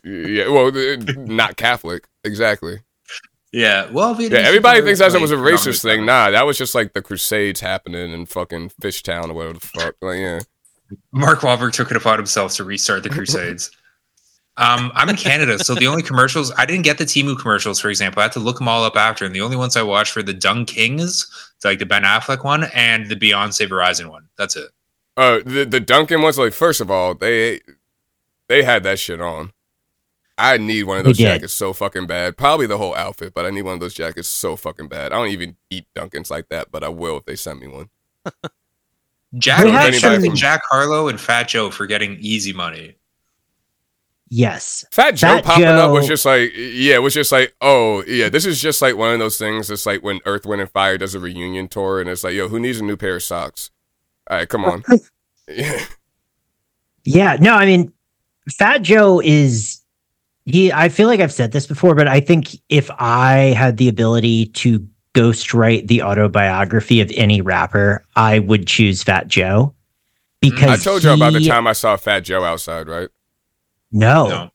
yeah, well, uh, not Catholic, exactly. Yeah. Well, Yeah, everybody thinks are, that was a racist thing. Nah, that was just like the Crusades happening in fucking Fishtown or whatever the fuck. Like, yeah. Mark Wahlberg took it upon himself to restart the Crusades. Um, I'm in Canada, so the only commercials I didn't get the Temu commercials, for example. I had to look them all up after, and the only ones I watched were the Dunkins, like the Ben Affleck one, and the Beyonce Verizon one. That's it. Uh, the the Dunkin' ones, like first of all, they they had that shit on. I need one of those jackets so fucking bad. Probably the whole outfit, but I need one of those jackets so fucking bad. I don't even eat Dunkins like that, but I will if they send me one. Jack, We had anybody some- think Jack Harlow and Fat Joe for getting easy money. Yes. Fat Joe Fat popping up was just like, yeah, it was just like, oh yeah, this is just like one of those things. It's like when Earth, Wind, and Fire does a reunion tour, and it's like, yo, who needs a new pair of socks? All right, come on. yeah. Yeah, no, I mean, Fat Joe is he. I feel like I've said this before, but I think if I had the ability to ghostwrite the autobiography of any rapper, I would choose Fat Joe mm. because I told you about the time I saw Fat Joe outside, right? No, No.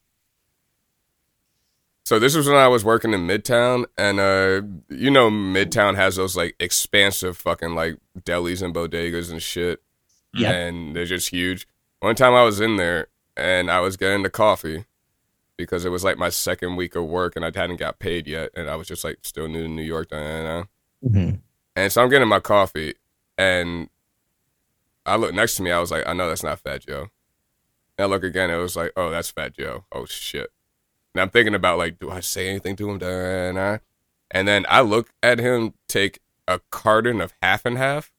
So this was when I was working in Midtown, and uh, you know, Midtown has those like expansive fucking like delis and bodegas and shit, Yep. and they're just huge. One time I was in there and I was getting the coffee because it was like my second week of work and I hadn't got paid yet, and I was just like still new to New York, know? Mhm. and so I'm getting my coffee, and I look next to me, I was like, I know that's not Fat Joe. And I look again, it was like, oh, that's Fat Joe. Oh shit. And I'm thinking about like, do I say anything to him? Da- nah. And then I look at him take a carton of half and half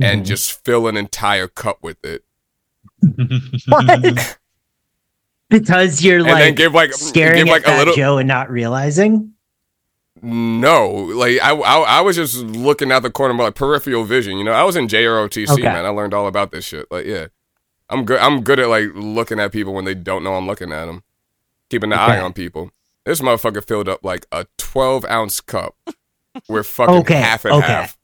and Mhm. just fill an entire cup with it. what? because you're And then like give like staring give at like Fat a little Joe and not realizing. No, like I, I, I was just looking out the corner, like peripheral vision. You know, I was in JROTC, Okay. man. I learned all about this shit. Like, yeah, I'm good. I'm good at like looking at people when they don't know I'm looking at them, keeping an Okay. eye on people. This motherfucker filled up like a 12 ounce cup with fucking Okay, half and okay. half,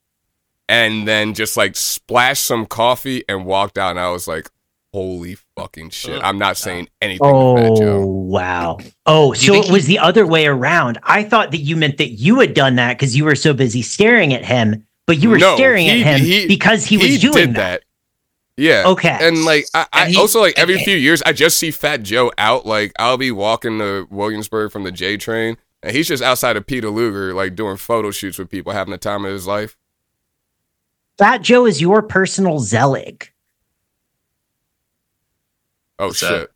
and then just like splashed some coffee and walked out. And I was like, holy fucking shit! I'm not saying anything to Fat Oh Joe. wow! Oh, so it was the other way around. I thought that you meant that you had done that because you were so busy staring at him, but you were No, staring he- at him he- because he was doing did that. Yeah. Okay. And like I, I And he- also like every and- few years I just see Fat Joe out. Like I'll be walking to Williamsburg from the J train and he's just outside of Peter Luger, like doing photo shoots with people, having the time of his life. Fat Joe is your personal Zelig. Oh What's shit.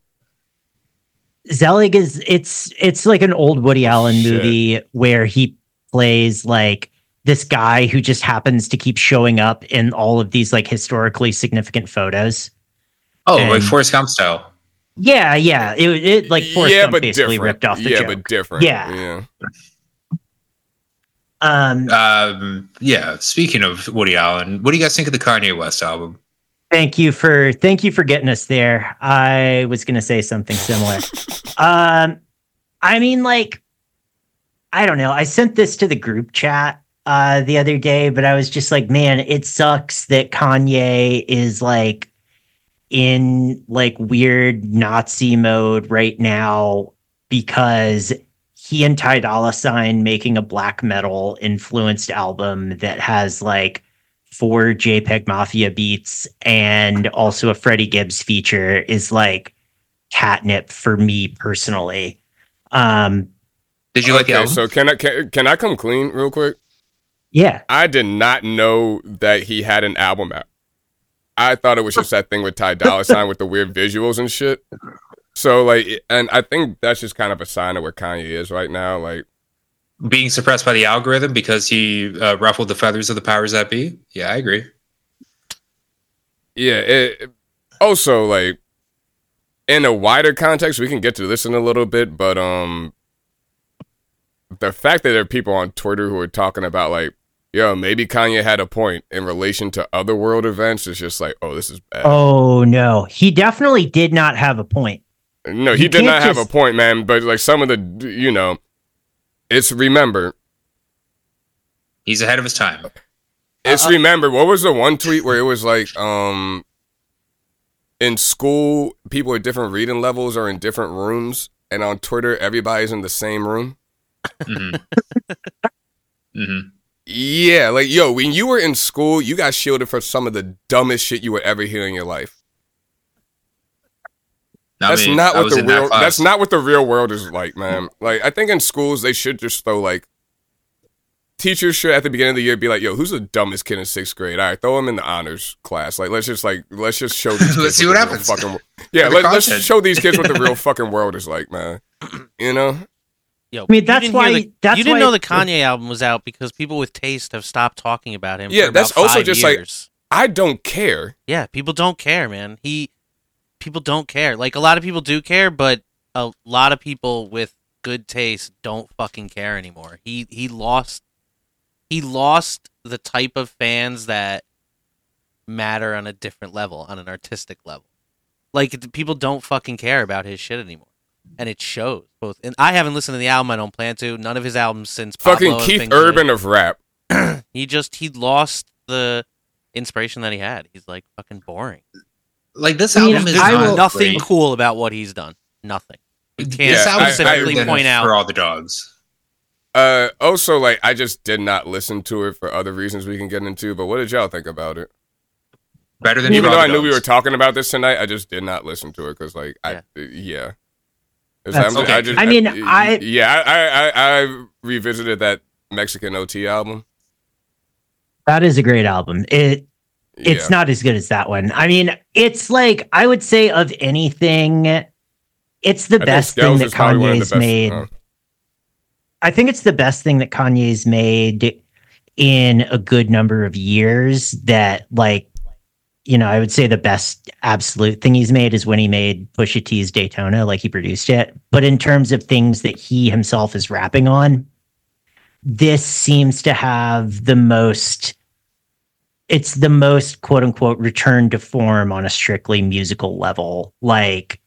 that? Zelig is it's it's like an old Woody Allen Shit. movie where he plays like this guy who just happens to keep showing up in all of these like historically significant photos. Oh, like And- Forrest Gump style. Yeah, yeah. It, it like Forrest yeah, Gump but basically different. ripped off the yeah, joke. but different. Yeah. Yeah. um, Um, yeah. Speaking of Woody Allen, what do you guys think of the Kanye West album? Thank you for thank you for getting us there. I was going to say something similar. um I mean like I don't know. I sent this to the group chat uh the other day, but I was just like, man, it sucks that Kanye is like in like weird Nazi mode right now because he and Ty Dolla Sign making a black metal influenced album that has like four JPEG Mafia beats and also a Freddie Gibbs feature is like catnip for me personally. Um, Did you like the album? so can I can, can I come clean real quick? Yeah, I did not know that he had an album out. I thought it was just that thing with Ty Dolla Sign with the weird visuals and shit. So like, and I think that's just kind of a sign of where Kanye is right now. Like, Being suppressed by the algorithm because he uh, ruffled the feathers of the powers that be. Yeah, I agree. yeah. It, also, like, in a wider context, we can get to this in a little bit, but um, the fact that there are people on Twitter who are talking about like, yo, maybe Kanye had a point in relation to other world events It's just like, oh, this is bad. Oh no, he definitely did not have a point. No, he You did not can't have just- a point, man. But like some of the, you know, it's remember, He's ahead of his time. it's Uh, remember. What was the one tweet where it was like, um, in school, people at different reading levels are in different rooms, and on Twitter, everybody's in the same room. hmm hmm Yeah, like yo, when you were in school, you got shielded for some of the dumbest shit you would ever hear in your life. That's not what the real. That's not what the real world is like, man. Like I think in schools they should just throw like teachers should at the beginning of the year be like, "Yo, who's the dumbest kid in sixth grade? All right, throw him in the honors class. Like let's just like let's just show these. Let's kids see what what happens. Fucking, yeah, let, let's show these kids what the real fucking world is like, man. You know? Yo, I mean, that's why- the- that's you didn't why- know the Kanye album was out because people with taste have stopped talking about him. Yeah, for that's about also five just like- I don't care. yeah, people don't care, man. He, people don't care. Like a lot of people do care, but a lot of people with good taste don't fucking care anymore. He he lost, he lost the type of fans that matter on a different level, on an artistic level. Like people don't fucking care about his shit anymore, and it shows. Both, and I haven't listened to the album. I don't plan to. None of his albums since Fucking Pablo have Keith been good. Urban of rap. He just he lost the inspiration that he had. He's like fucking boring. Like this I mean, album is I not Nothing great. cool about what he's done. Nothing. You can't This Yeah, album I- is specifically better than point out. for all the dogs. Uh, also, like I just did not listen to it for other reasons we can get into. But what did y'all think about it? Better than Even though I the knew we were talking about this tonight, I just did not listen to it because, like, I uh, yeah. That's okay. just- I mean, I- yeah, I, I I I revisited that Mexican OT album. That is a great album. It it's Yeah. not as good as that one. I mean, it's like I would say of anything, it's the I best thing that is probably one of the Kanye's made. uh, I think it's the best thing that Kanye's made in a good number of years. That like, you know, I would say the best absolute thing he's made is when he made Pusha T's Daytona, like he produced it. But in terms of things that he himself is rapping on, this seems to have the most. It's the most quote unquote return to form on a strictly musical level. Like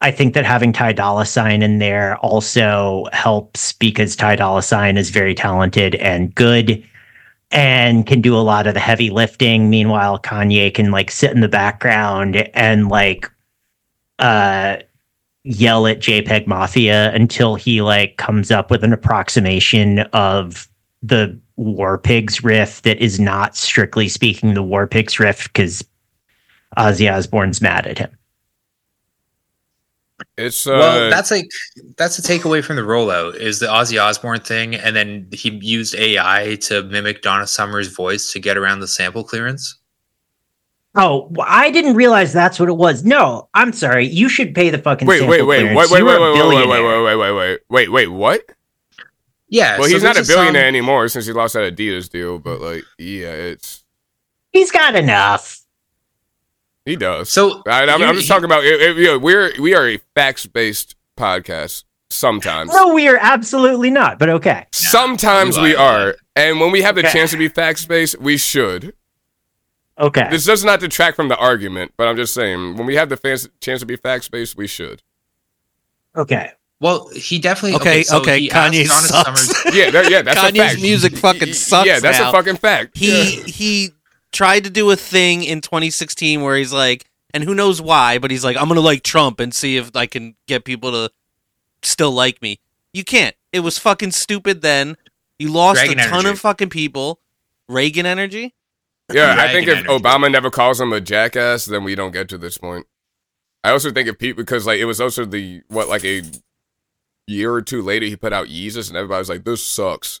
I think that having Ty Dolla Sign in there also helps because Ty Dolla Sign is very talented and good and can do a lot of the heavy lifting. Meanwhile, Kanye can like sit in the background and like uh yell at JPEG Mafia until he like comes up with an approximation of the War Pigs riff that is not strictly speaking the War Pigs riff because Ozzy Osbourne's mad at him. It's uh, well, that's like that's a takeaway from the rollout is the Ozzy Osbourne thing, and then he used AI to mimic Donna Summer's voice to get around the sample clearance. Oh, well, I didn't realize that's what it was. No, I'm sorry. You should pay the fucking wait, wait, sample wait, clearance. wait, wait, wait, wait, wait, wait, wait, wait, wait, wait, wait, wait, what? Yeah, Well, so he's not a billionaire song- anymore since he lost that Adidas deal. But like, yeah, it's He's got enough. He does. So I, I'm, I'm just talking about. It, it, you know, we're we are a facts based podcast. Sometimes, No, we are absolutely not. But okay. sometimes you we are. are, and when we have the Okay. chance to be facts based, we should. Okay. This does not detract from the argument, but I'm just saying when we have the fans, chance to be facts based, we should. Okay. Well, he definitely Okay, so okay, Kanye sucks. Summers- Yeah, that, yeah, that's a Kanye's fact. music fucking sucks Yeah, that's now. a fucking fact. he Yeah. he tried to do a thing in 2016 where he's like, and who knows why, but he's like, I'm gonna like Trump and see if I can get people to still like me. You can't. It was fucking stupid. Then you lost Reagan a ton energy. of fucking people. Reagan energy. Yeah, I think if energy. Obama never calls him a jackass, then we don't get to this point. I also think if Pete because like it was also the what like a year or two later he put out Yeezus and everybody was like, "This sucks,"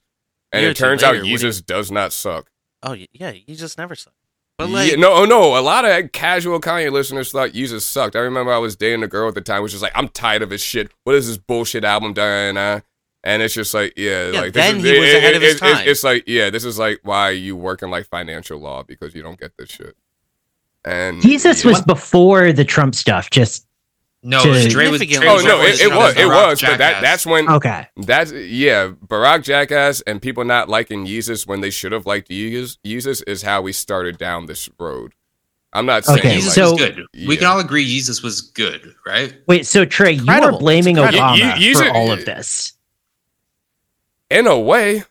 and Year it turns out later, what do you- does not suck. Oh yeah, he just never sucked. But like, yeah, no, oh no, a lot of casual Kanye listeners thought Yeezus sucked. I remember I was dating a girl at the time, which was like, "I'm tired of his shit. What is this bullshit album, Diana?" And it's just like, yeah, Yeah, like this then is- he was ahead of his it's- time. It's like, yeah, this is like why you work in like financial law because you don't get this shit. And Yeezus yeah. was before the Trump stuff. Just No, To- Dre was. Significantly Dre Oh no, it, it was, it Barack was, but that that's when okay. that's yeah, Barack Jackass and people not liking Yeezus when they should have liked Yeezus, Yeezus is how we started down this road. I'm not saying Okay, Yeezus like, so- was good. We can all agree Yeezus was good, right? Wait. So Trey, you Incredible. are blaming It's incredible. Obama You- you- for you- all of this. in a way.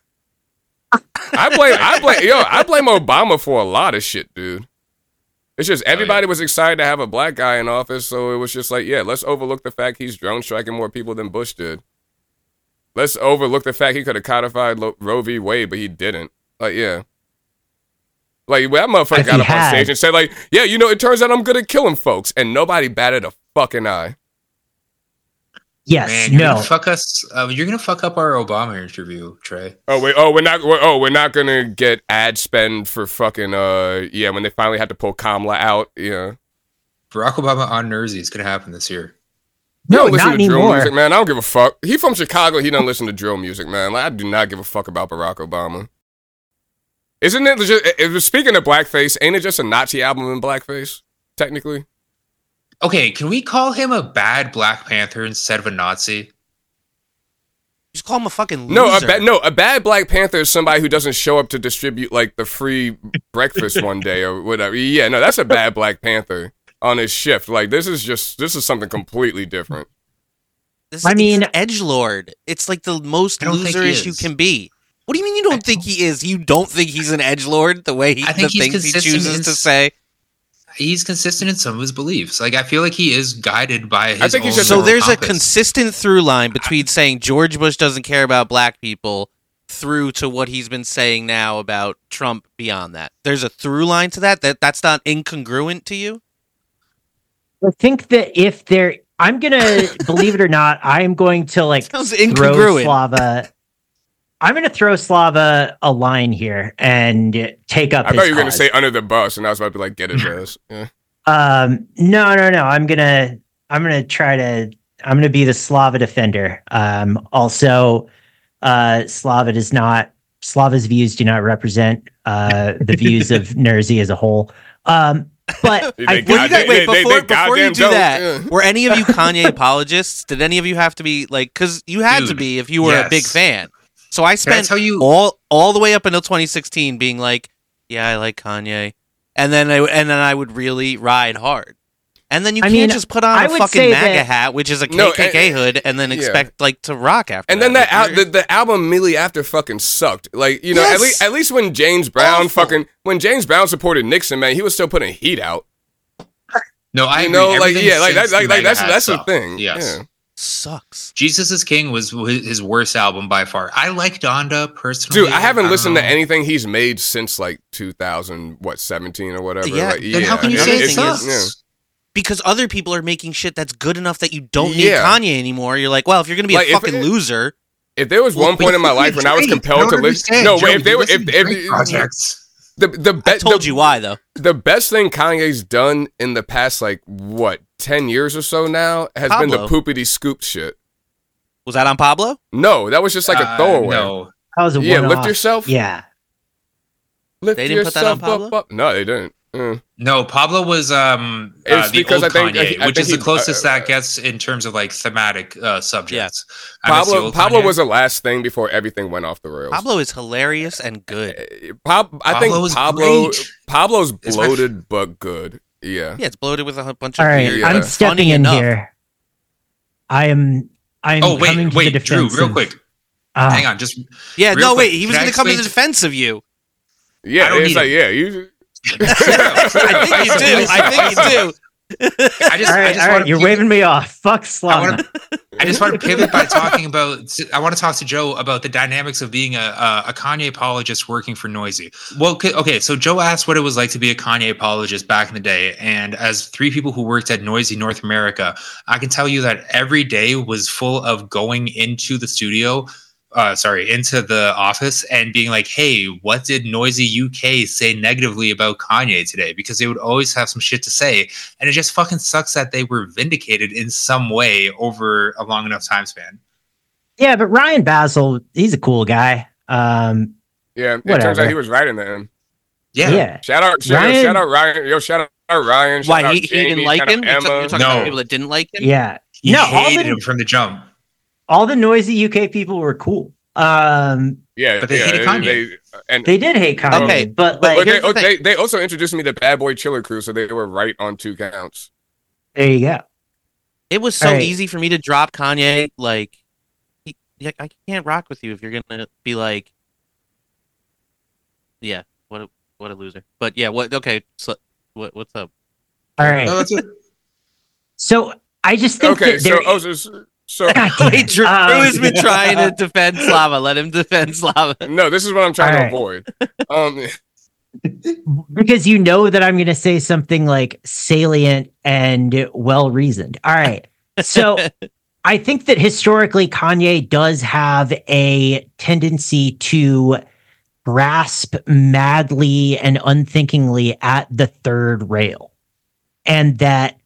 I blame I blame yo, I blame Obama for a lot of shit, dude. It's just Oh, yeah. everybody was excited to have a black guy in office, so it was just like, yeah, let's overlook the fact he's drone striking more people than Bush did. Let's overlook the fact he could have codified Lo- Roe v. Wade, but he didn't. Like, yeah. Like that motherfucker If got he up on had- stage and said, like, yeah, you know, it turns out I'm good at killing folks, and nobody batted a fucking eye. Yes, Man, you're no. gonna fuck us. Uh, you're gonna fuck up our Obama interview, Trey. Oh wait, oh we're not. We're, oh, we're not gonna get ad spend for fucking. Uh, yeah, when they finally had to pull Kamala out. Yeah. Barack Obama on Nersey is gonna happen this year. No, don't listen not to drill anymore. music, man. I don't give a fuck. He from Chicago. He don't listen to drill music, man. Like, I do not give a fuck about Barack Obama. Isn't it just? It, it- speaking of blackface, ain't it just a Nazi album in blackface? Technically, Okay, can we call him a bad Black Panther instead of a Nazi? Just call him a fucking loser. no. A ba- no, a bad Black Panther is somebody who doesn't show up to distribute like the free breakfast one day or whatever. Yeah, no, that's a bad Black Panther on his shift. Like this is just this is something completely different. This I is mean- edge lord. It's like the most I don't think he loserish you can be. What do you mean you don't think he is? You don't think he's an edge lord the way he I think the he's things he chooses in to say? He's consistent in some of his beliefs. Like I feel like he is guided by his. I think own just So moral there's a consistent through line between saying George Bush doesn't care about black people through to what he's been saying now about Trump beyond that. There's a through line to that that that's not incongruent to you? I think that if there, I'm gonna believe it or not, I am going to like Sounds throw. Slava. I'm gonna throw Slava a line here and take up. I thought you were gonna say under the bus, and I was about to be like, get it, ass. Yeah. Um, no, no, no. I'm gonna, I'm gonna try to, I'm gonna be the Slava defender. Um, also, uh, Slava does not, Slava's views do not represent uh the views of Nersey as a whole. Um, but I got- think Well, you guys, they- wait, they- they before, before you do don't, that, yeah. were any of you Kanye apologists? Did any of you have to be like, because you had to be if you were a big fan. So I spent tell you? all all the way up until 2016 being like, yeah, I like Kanye, and then I and then I would really ride hard. And then you I can't mean, just put on I a fucking MAGA that- hat, which is a No, KKK and- hood, and then yeah. expect like to rock after. And then that that al- the, the album immediately after fucking sucked. Like you know, at least at least when James Brown Awful. fucking when James Brown supported Nixon, man, he was still putting heat out. No, I you agree. know, like Everything yeah, like since that's like, the like that's MAGA that's the stuff. thing. Yes. Yeah. Sucks. Jesus is King was his his worst album by far. I like Donda personally. Dude, I haven't don't listened to anything he's made since like 2000, what 17 or whatever. Yeah, like, Then how can you The say it sucks? is- Because other people are making shit that's good enough that you don't need Yeah. Kanye anymore. You're like, well, if you're gonna be Like, a fucking it- loser, If there was Well, one point in my life when I was compelled to listen, no, wait, if they You were, listen if, to if, projects. The the I best told the, you why though. the best thing Kanye's done in the past like what ten years or so now has been the Pablo. poopity scoop shit. Was that on Pablo? No, that was just like a Uh, throwaway. No, that was a Yeah, lift one-off. yourself. Yeah, Lift They didn't put that on yourself up, Pablo? up. No, they didn't. Mm. no. Pablo was um uh, the because old I think- Kanye, I which think is the closest uh, that gets in terms of like thematic uh, subjects. I miss the Pablo Pablo Kanye. was the last thing before everything went off the rails. Pablo is hilarious and good. Uh, Pab- I Pablo think Pablo great. Pablo's It's my- bloated but good. Yeah. Yeah, it's bloated with a bunch of all right. Yeah. I'm funny stepping in enough. here. I am. I am Oh coming wait, to wait, the Drew, defense. real quick. Ah, Hang on, just Yeah, no, quick, wait. He was going to come to the defense of you. Yeah, I don't it's like yeah, you I think you do. I think you do. I just, all I just all right. You're waving me off. Fuck I want to. I just want to pivot by talking about. I want to talk to Joe about the dynamics of being a, a, a Kanye apologist working for Noisey. Well, okay, so Joe asked what it was like to be a Kanye apologist back in the day, and as three people who worked at Noisey North America, I can tell you that every day was full of going into the studio. Uh, sorry, into the office and being like, "Hey, what did Noisey UK say negatively about Kanye today?" Because they would always have some shit to say, and it just fucking sucks that they were vindicated in some way over a long enough time span. Yeah, but Ryan Bassil, he's a cool guy. Um, yeah. It turns out he was right in the end. Yeah. yeah. Shout out, shout, Ryan- shout out Ryan. Yo, shout out Ryan. Shout Why out he, he didn't like him? You're, ta- you're talking No. about people that didn't like him. Yeah. He No, hated the- him from the jump. All the Noisey UK people were cool. Um, yeah, But they yeah, hated Kanye. They, and they did hate Kanye, Okay, but but like, but they, the oh, they they also introduced me to Bad Boy Chiller Crew, so they were right on two counts. there you go. It was so All right. easy for me to drop Kanye. Like, he, I can't rock with you if you're gonna be like, yeah, what a what a loser. But yeah, what? Okay, so What, what's up? All right. No, that's it. So I just think Okay, that so there- oh, so, so God damn Wait, it. Drew, Um, Drew has been trying to defend Slava. Let him defend Slava. no, this is what I'm trying All right. to avoid. Um, because you know that I'm going to say something like salient and well reasoned. All right. So I think that historically Kanye does have a tendency to grasp madly and unthinkingly at the third rail. And that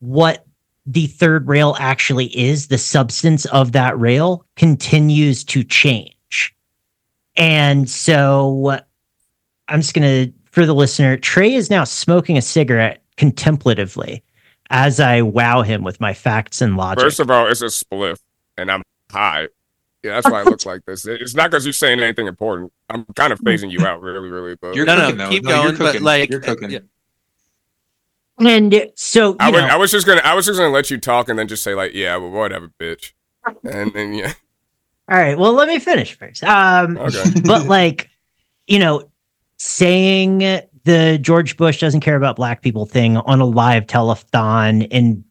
what the third rail actually is, the substance of that rail continues to change. And so I'm just going to, for the listener, Trey is now smoking a cigarette contemplatively as I wow him with my facts and logic. first of all, it's a spliff, and I'm high. Yeah, that's why I look like this. It's not because you're saying anything important. I'm kind of phasing you out, really, really. But You're No, no, cooking, though. keep No, you're going, but, like, you're cooking. Uh, yeah. and so, you I was, know, I was just gonna, I was just gonna let you talk, and then just say like, yeah, well, whatever, bitch. And then yeah, all right, well, let me finish first. Um, okay. but like, you know, saying the George Bush doesn't care about black people thing on a live telethon in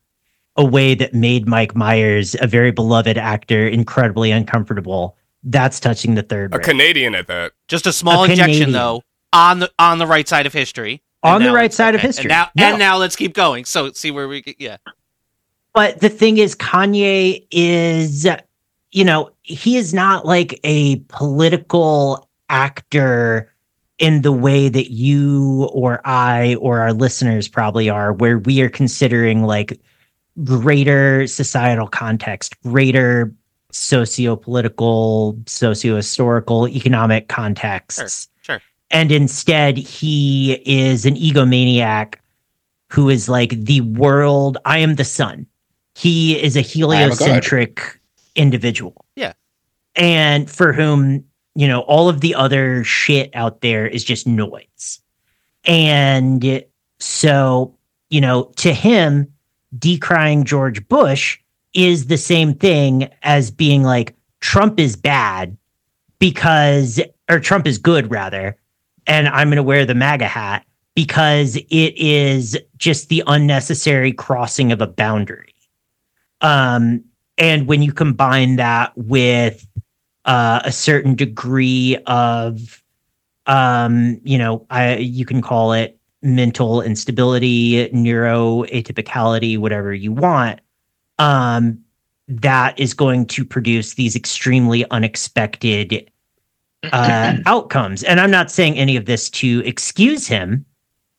a way that made Mike Myers, a very beloved actor, incredibly uncomfortable. That's touching the third A rail. Canadian at that. Just a small A injection, Canadian. though, on the on the right side of history. On the right side of history. And now, No. and now let's keep going. So see where we get. Yeah. But the thing is, Kanye is, you know, he is not like a political actor in the way that you or I or our listeners probably are, where we are considering like greater societal context, greater socio-political, socio-historical, economic contexts. Sure. And instead, he is an egomaniac who is like the world. I am the sun. He is a am a heliocentric individual. Yeah. And for whom, you know, all of the other shit out there is just noise. And so, you know, to him, decrying George Bush is the same thing as being like Trump is bad because, or Trump is good rather, and I'm going to wear the MAGA hat because it is just the unnecessary crossing of a boundary. Um, and when you combine that with uh, a certain degree of, um, you know, I you can call it mental instability, neuroatypicality, whatever you want. Um, that is going to produce these extremely unexpected uh, outcomes. And I'm not saying any of this to excuse him,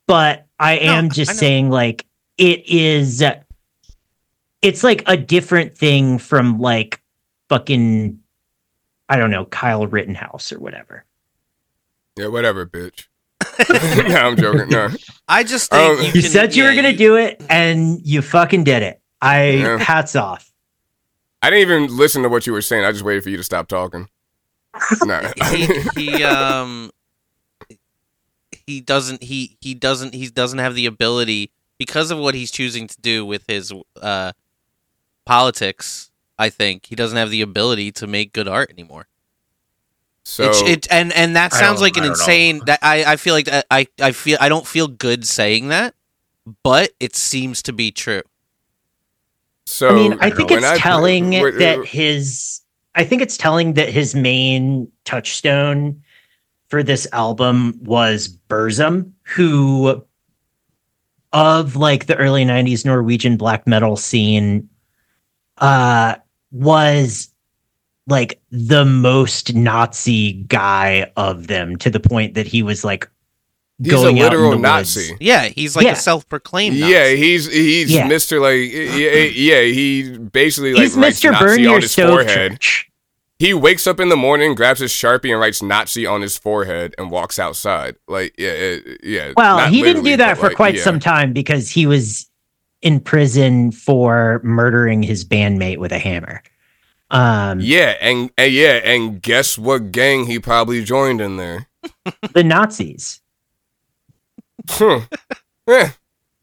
but I No, am just know. saying like it is. It's like a different thing from like fucking, I don't know, Kyle Rittenhouse or whatever. Yeah, whatever, bitch. no, I'm joking. No, I just think Um, you, You can- said you were gonna do it, and you fucking did it. I Yeah. hats off. I didn't even listen to what you were saying. I just waited for you to stop talking. No, he he um he doesn't he he doesn't he doesn't have the ability because of what he's choosing to do with his uh politics i think he doesn't have the ability to make good art anymore so it's it and and that sounds like an I know. insane that i i feel like i i feel i don't feel good saying that but it seems to be true so I mean, I think when it's I- telling wait, that his. I think it's telling that his main touchstone for this album was Burzum, who of like the early 90s Norwegian black metal scene uh was like the most Nazi guy of them to the point that he was like He's going a out in literal the Nazi. woods. yeah he's like Yeah. a self-proclaimed Yeah, he's he's Yeah. Mr. Like yeah, yeah, he basically like He's writes Mr. Nazi Burn on his forehead. Church. He wakes up in the morning, grabs his sharpie, and writes Nazi on his forehead, and walks outside. Like yeah, yeah. Well, he didn't do that for like, quite yeah. some time because he was in prison for murdering his bandmate with a hammer. Um, Yeah, and, and yeah, and guess what gang he probably joined in there? the Nazis. Hmm. yeah.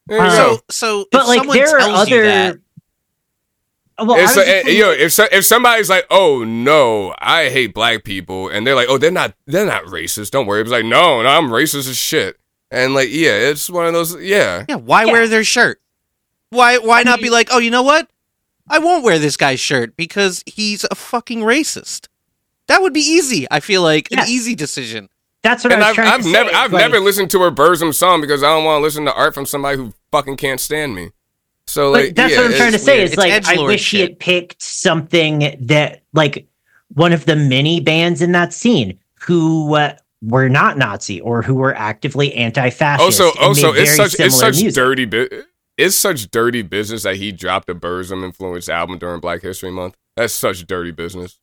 There you go. so so But if like someone there are tells you other. that, Well, I it's was like, just eh, yo, if so, if somebody's like, "Oh no, I hate black people," and they're like, "Oh, they're not, they're not racist. Don't worry." It's like, "No, no, I'm racist as shit." And like, yeah, it's one of those. Yeah, Yeah, why Yeah. wear their shirt? Why why not be like, oh, you know what? I won't wear this guy's shirt because he's a fucking racist. That would be easy. I feel like Yeah. an easy decision. That's what and I was I've, trying I've to never, say. I've like- never listened to a Burzum song because I don't want to listen to art from somebody who fucking can't stand me. So But like, that's yeah, what I'm trying to say. Is It's like I edgelord wish he had picked something that like one of the many bands in that scene who uh, were not Nazi or who were actively anti-fascist. also and also made it's very such it's such music. dirty bu- it's such dirty business that he dropped a Burzum influenced album during Black History Month. That's such dirty business.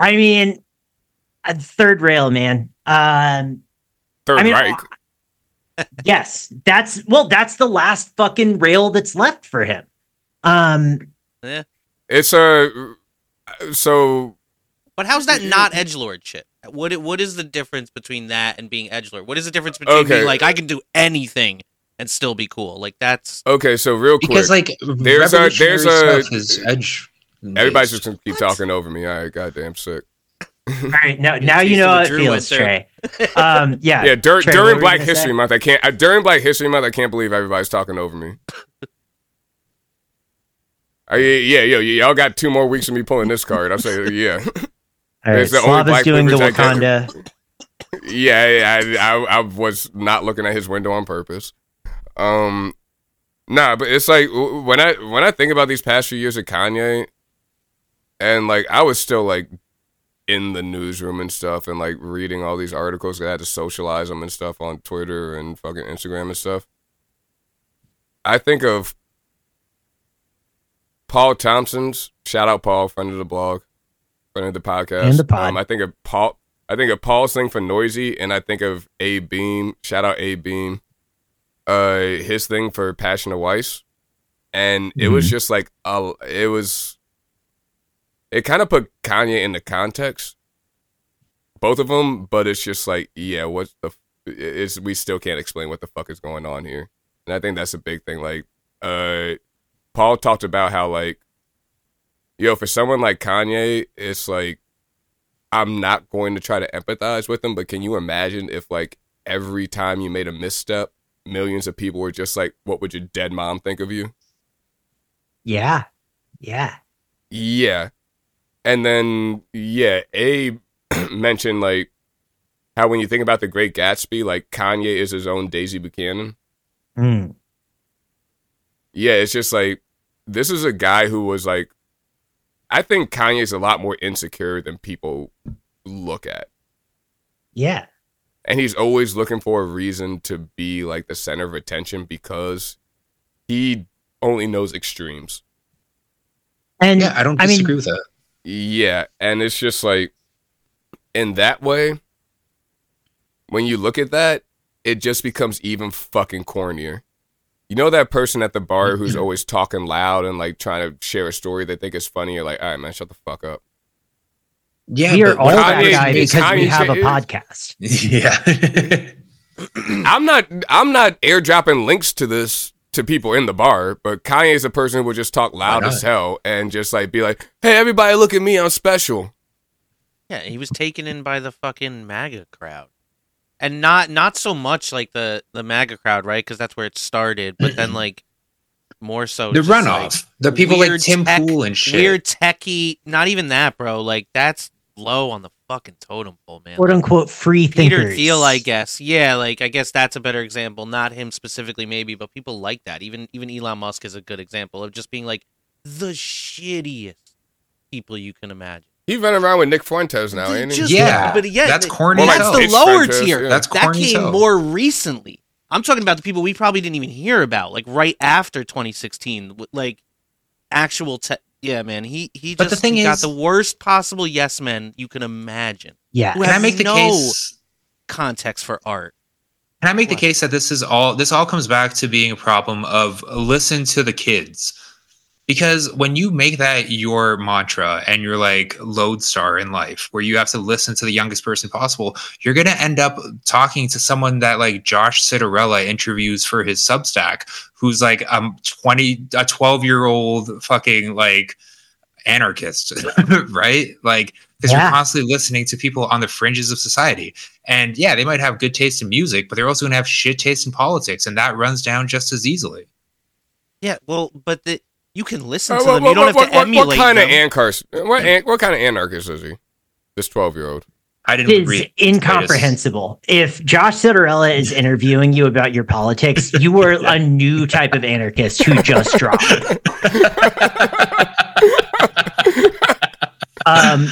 I mean, uh, third rail, man. Um, Third I mean, Reich. yes, that's well, that's the last fucking rail that's left for him. Um, It's a so But how's that not edge lord shit? What what is the difference between that and being edge lord? What is the difference between Okay. being like I can do anything and still be cool? Like that's okay. So real quick, because like There's a- there's a- edge. everybody's just gonna keep talking over me. All right, goddamn sick. All right, now now you know of how the it feels, went Trey. Um, yeah, Yeah, dur- Trey, during Black History say? Month, I can't. Uh, during Black History Month, I can't believe everybody's talking over me. Uh, yeah, yeah, yeah, y'all got two more weeks of me pulling this card. I'll say, yeah, All right, It's the only Slava's doing the privilege Wakanda. yeah. I, I, I was not looking at his window on purpose. Um, nah, but it's like when I when I think about these past few years of Kanye, and like I was still like in the newsroom and stuff, and like reading all these articles. I had to socialize them and stuff on Twitter and fucking Instagram and stuff. I think of Paul Thompson's shout out Paul, friend of the blog, friend of the podcast, And the pod. Um, I think of Paul. I think of Paul's thing for Noisey, and I think of Abe Beame. Shout out Abe Beame. Uh, his thing for Passion of Weiss, and it was just like a. It was. It kind of put Kanye into context. Both of them, but it's just like, yeah, what's the? f- It's we still can't explain what the fuck is going on here, and I think that's a big thing. Like, uh, Paul talked about how like, yo, for someone like Kanye, it's like I'm not going to try to empathize with him, but can you imagine if like every time you made a misstep, millions of people were just like, "What would your dead mom think of you?" Yeah, yeah, Yeah, and then yeah, Abe mentioned like how when you think about the Great Gatsby, like Kanye is his own Daisy Buchanan. Mm. Yeah, it's just like this is a guy who was like, I think Kanye's a lot more insecure than people look at. yeah. and he's always looking for a reason to be like the center of attention because he only knows extremes. And Yeah, I don't I mean, disagree with that. Yeah, and it's just like in that way when you look at that, it just becomes even fucking cornier. You know that person at the bar who's always talking loud and like trying to share a story they think is funny. You're like, all right, man, shut the fuck up. Yeah, we are but all what that Kanye- guy it's because we Kanye have a shit is- podcast. yeah. I'm not I'm not airdropping links to this to people in the bar, but Kanye's a person who will just talk loud as hell and just like be like, "Hey, everybody, look at me, I'm special." Yeah, he was taken in by the fucking MAGA crowd, and not not so much like the the MAGA crowd, right? Because that's where it started. But then like more so the just, like, runoff. the people like Tim tech- Pool and shit. weird techie. Not even that, bro. Like that's low on the fucking totem pole, man. quote unquote free Peter thinkers. Thiel, I guess. Yeah, like I guess that's a better example. Not him specifically, maybe, but people like that. Even even Elon Musk is a good example of just being like the shittiest people you can imagine. He's running around with Nick Fuentes now, ain't he? Just- yeah, but yeah, that's corny. More as like hell. That's the lower Fuentes, tier. yeah. That's that corny as came hell. more recently. I'm talking about the people we probably didn't even hear about, like right after 2016, w- like actual. Te- yeah, man, he he But just the thing he got the worst possible yes men you can imagine. Yeah. Who Can I make the no case? context for art. Can I make the case that this is all this all comes back to being a problem of listen to the kids? Because when you make that your mantra and you're like lodestar in life, where you have to listen to the youngest person possible, you're gonna end up talking to someone that like Josh Citarella interviews for his Substack, who's like um twenty a twelve year old fucking like anarchist, right? Like because Yeah. you're constantly listening to people on the fringes of society. And yeah, they might have good taste in music, but they're also going to have shit taste in politics, and that runs down just as easily. Yeah, well, but the, you can listen Uh, to what, them. what, You don't have what, to what, emulate what kind of them. anarchist? What an, what kind of anarchist is he? This twelve year old. I didn't It is read incomprehensible. If Josh Citarella is interviewing you about your politics, you are a new type of anarchist who just dropped. Um, Wait,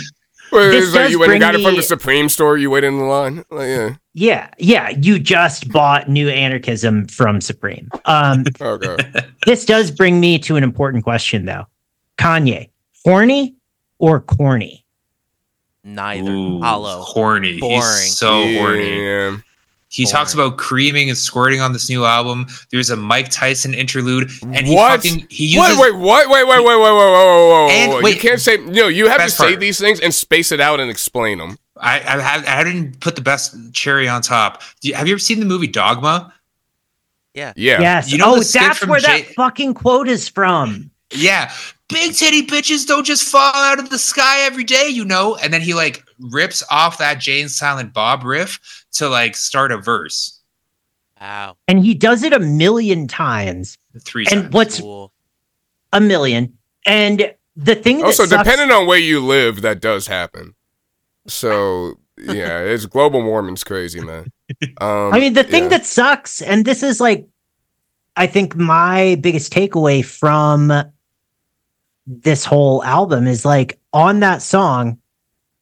This it's like does you went and bring got it from me- the Supreme store. You waited in the line. Like, yeah. yeah, yeah, you just bought new anarchism from Supreme. Um, Okay. this does bring me to an important question, though. Kanye, horny or corny? Neither. Ooh, Hollow. horny. Boring. He's so horny. Yeah. He talks about creaming and squirting on this new album. There's a Mike Tyson interlude, and he What? fucking he uses. Wait, wait, what? Wait, wait, wait, wait, wait, wait, wait, wait, And wait. wait. You can't say no. You have to say part. these things and space it out and explain them. I, I have I didn't put the best cherry on top. Do you, have you ever seen the movie Dogma? Yeah. Yeah. Yes. You know oh, that's where Jay- that fucking quote is from. Yeah, big titty bitches don't just fall out of the sky every day, you know. And then he like rips off that Jay and Silent Bob riff to like start a verse Wow. And he does it a million times. three And times. what's Cool. a million? And the thing that Also, sucks, depending on where you live, that does happen. So yeah, it's global warming's crazy, man. Um, I mean, the thing yeah. that sucks, and this is like, I think my biggest takeaway from this whole album is like on that song,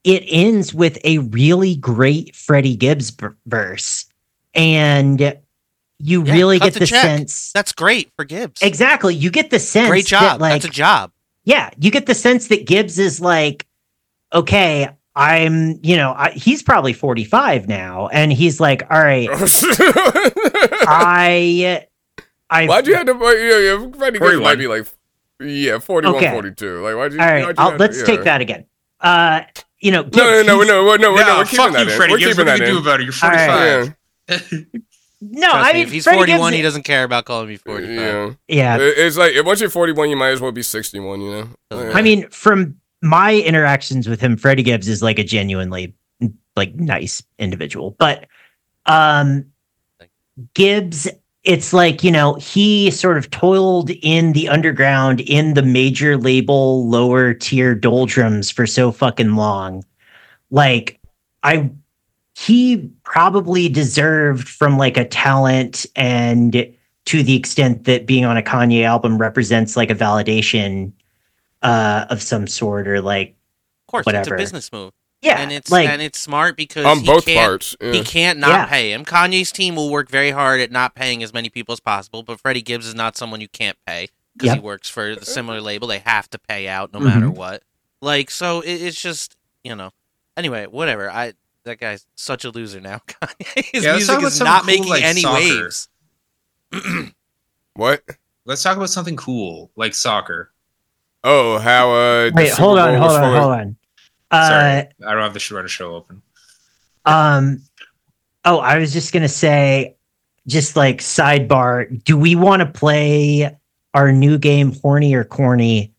it ends with a really great Freddie Gibbs b- verse. And you Yeah, really get the the check. sense. That's great for Gibbs. Exactly. You get the sense. Great that, job. like, That's a job. yeah, you get the sense that Gibbs is like, okay, I'm, you know, I, he's probably 45 now. And he's like, all right, I, I, Why'd you have to? Yeah, yeah. Freddie Gibbs might be like, yeah, 41, Okay. 42. Like, why'd you? all right, why'd you I'll, have- let's yeah. take that again. Uh, you know, No, no, no, no, no, no, no, Nah, We're keeping that you, in. Freddie We're Gibbs. keeping What are that you in. do about it? You're All right. 45. Yeah, No, Trust I me, mean, if he's Freddie 41, Gibbs- he doesn't care about calling me 45. yeah. Yeah, It's like once you're 41, you might as well be 61. You know. Yeah. I mean, from my interactions with him, Freddie Gibbs is like a genuinely like nice individual. But um Gibbs, it's like, you know, he sort of toiled in the underground in the major label lower tier doldrums for so fucking long. Like I he probably deserved from like a talent and to the extent that being on a Kanye album represents like a validation uh of some sort or like Of course, Whatever. it's a business move. Yeah and it's like and it's smart because on he both can't, parts. Yeah. He can't not Yeah. pay him. Kanye's team will work very hard at not paying as many people as possible, but Freddie Gibbs is not someone you can't pay because Yep. he works for the similar label. They have to pay out no matter Mhm. what. Like so, it, it's just you know. Anyway, whatever. I that guy's such a loser now. Kanye, his Yeah, music is not cool making like any soccer. waves. What? Let's talk about something cool like soccer. Oh, how? Uh, the wait, Super hold on, hold on, hold on. Uh Sorry, I don't have the Sharona show open. um oh, I was just gonna say just like sidebar, do we want to play our new game horny or corny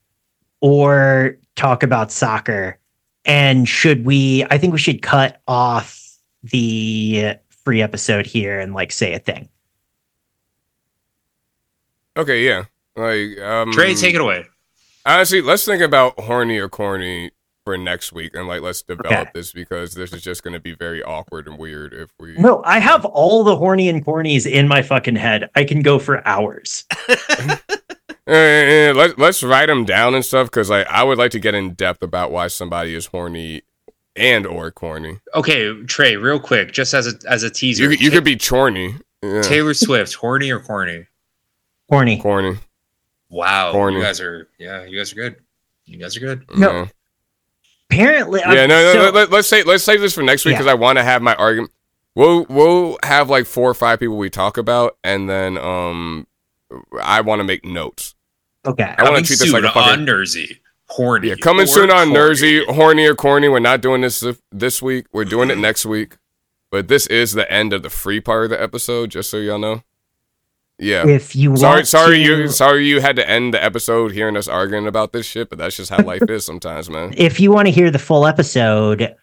or talk about soccer? And should we I think we should cut off the free episode here and like say a thing. Okay, yeah. Like, um, Trey, take it away. Honestly, let's think about horny or corny for next week, and like let's develop Okay. this because this is just going to be very awkward and weird if we. No, I have all the horny and cornies in my fucking head. I can go for hours. Eh, eh, let, let's write them down and stuff because like I would like to get in depth about why somebody is horny and or corny. Okay, Trey, real quick, just as a as a teaser. You, could- you Ta- could be chorny. Yeah. Taylor Swift, horny or corny? Horny. corny. Wow, Corny. you guys are yeah, you guys are good. You guys are good. No, Yeah. Apparently, Yeah, no, no, so- let, let, us say let's save this for next week Yeah. because I want to have my argument. We'll we'll have like four or five people we talk about, and then um, I want to make notes. okay. I want to treat this like a fucking on Nersey. Horny. yeah. Coming soon on corny. Nersey, horny or corny. We're not doing this this week. We're doing it next week. But this is the end of the free part of the episode, just so y'all know. Yeah. If you Sorry, want sorry, to- you sorry you had to end the episode hearing us arguing about this shit, but that's just how life is sometimes, man. if you want to hear the full episode,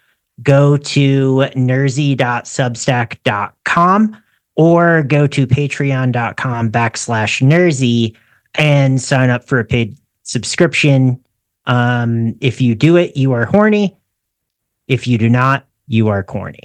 go to nersey.substack.com or go to patreon.com backslash nersy and sign up for a paid subscription. Um, if you do it, you are horny. If you do not, you are corny.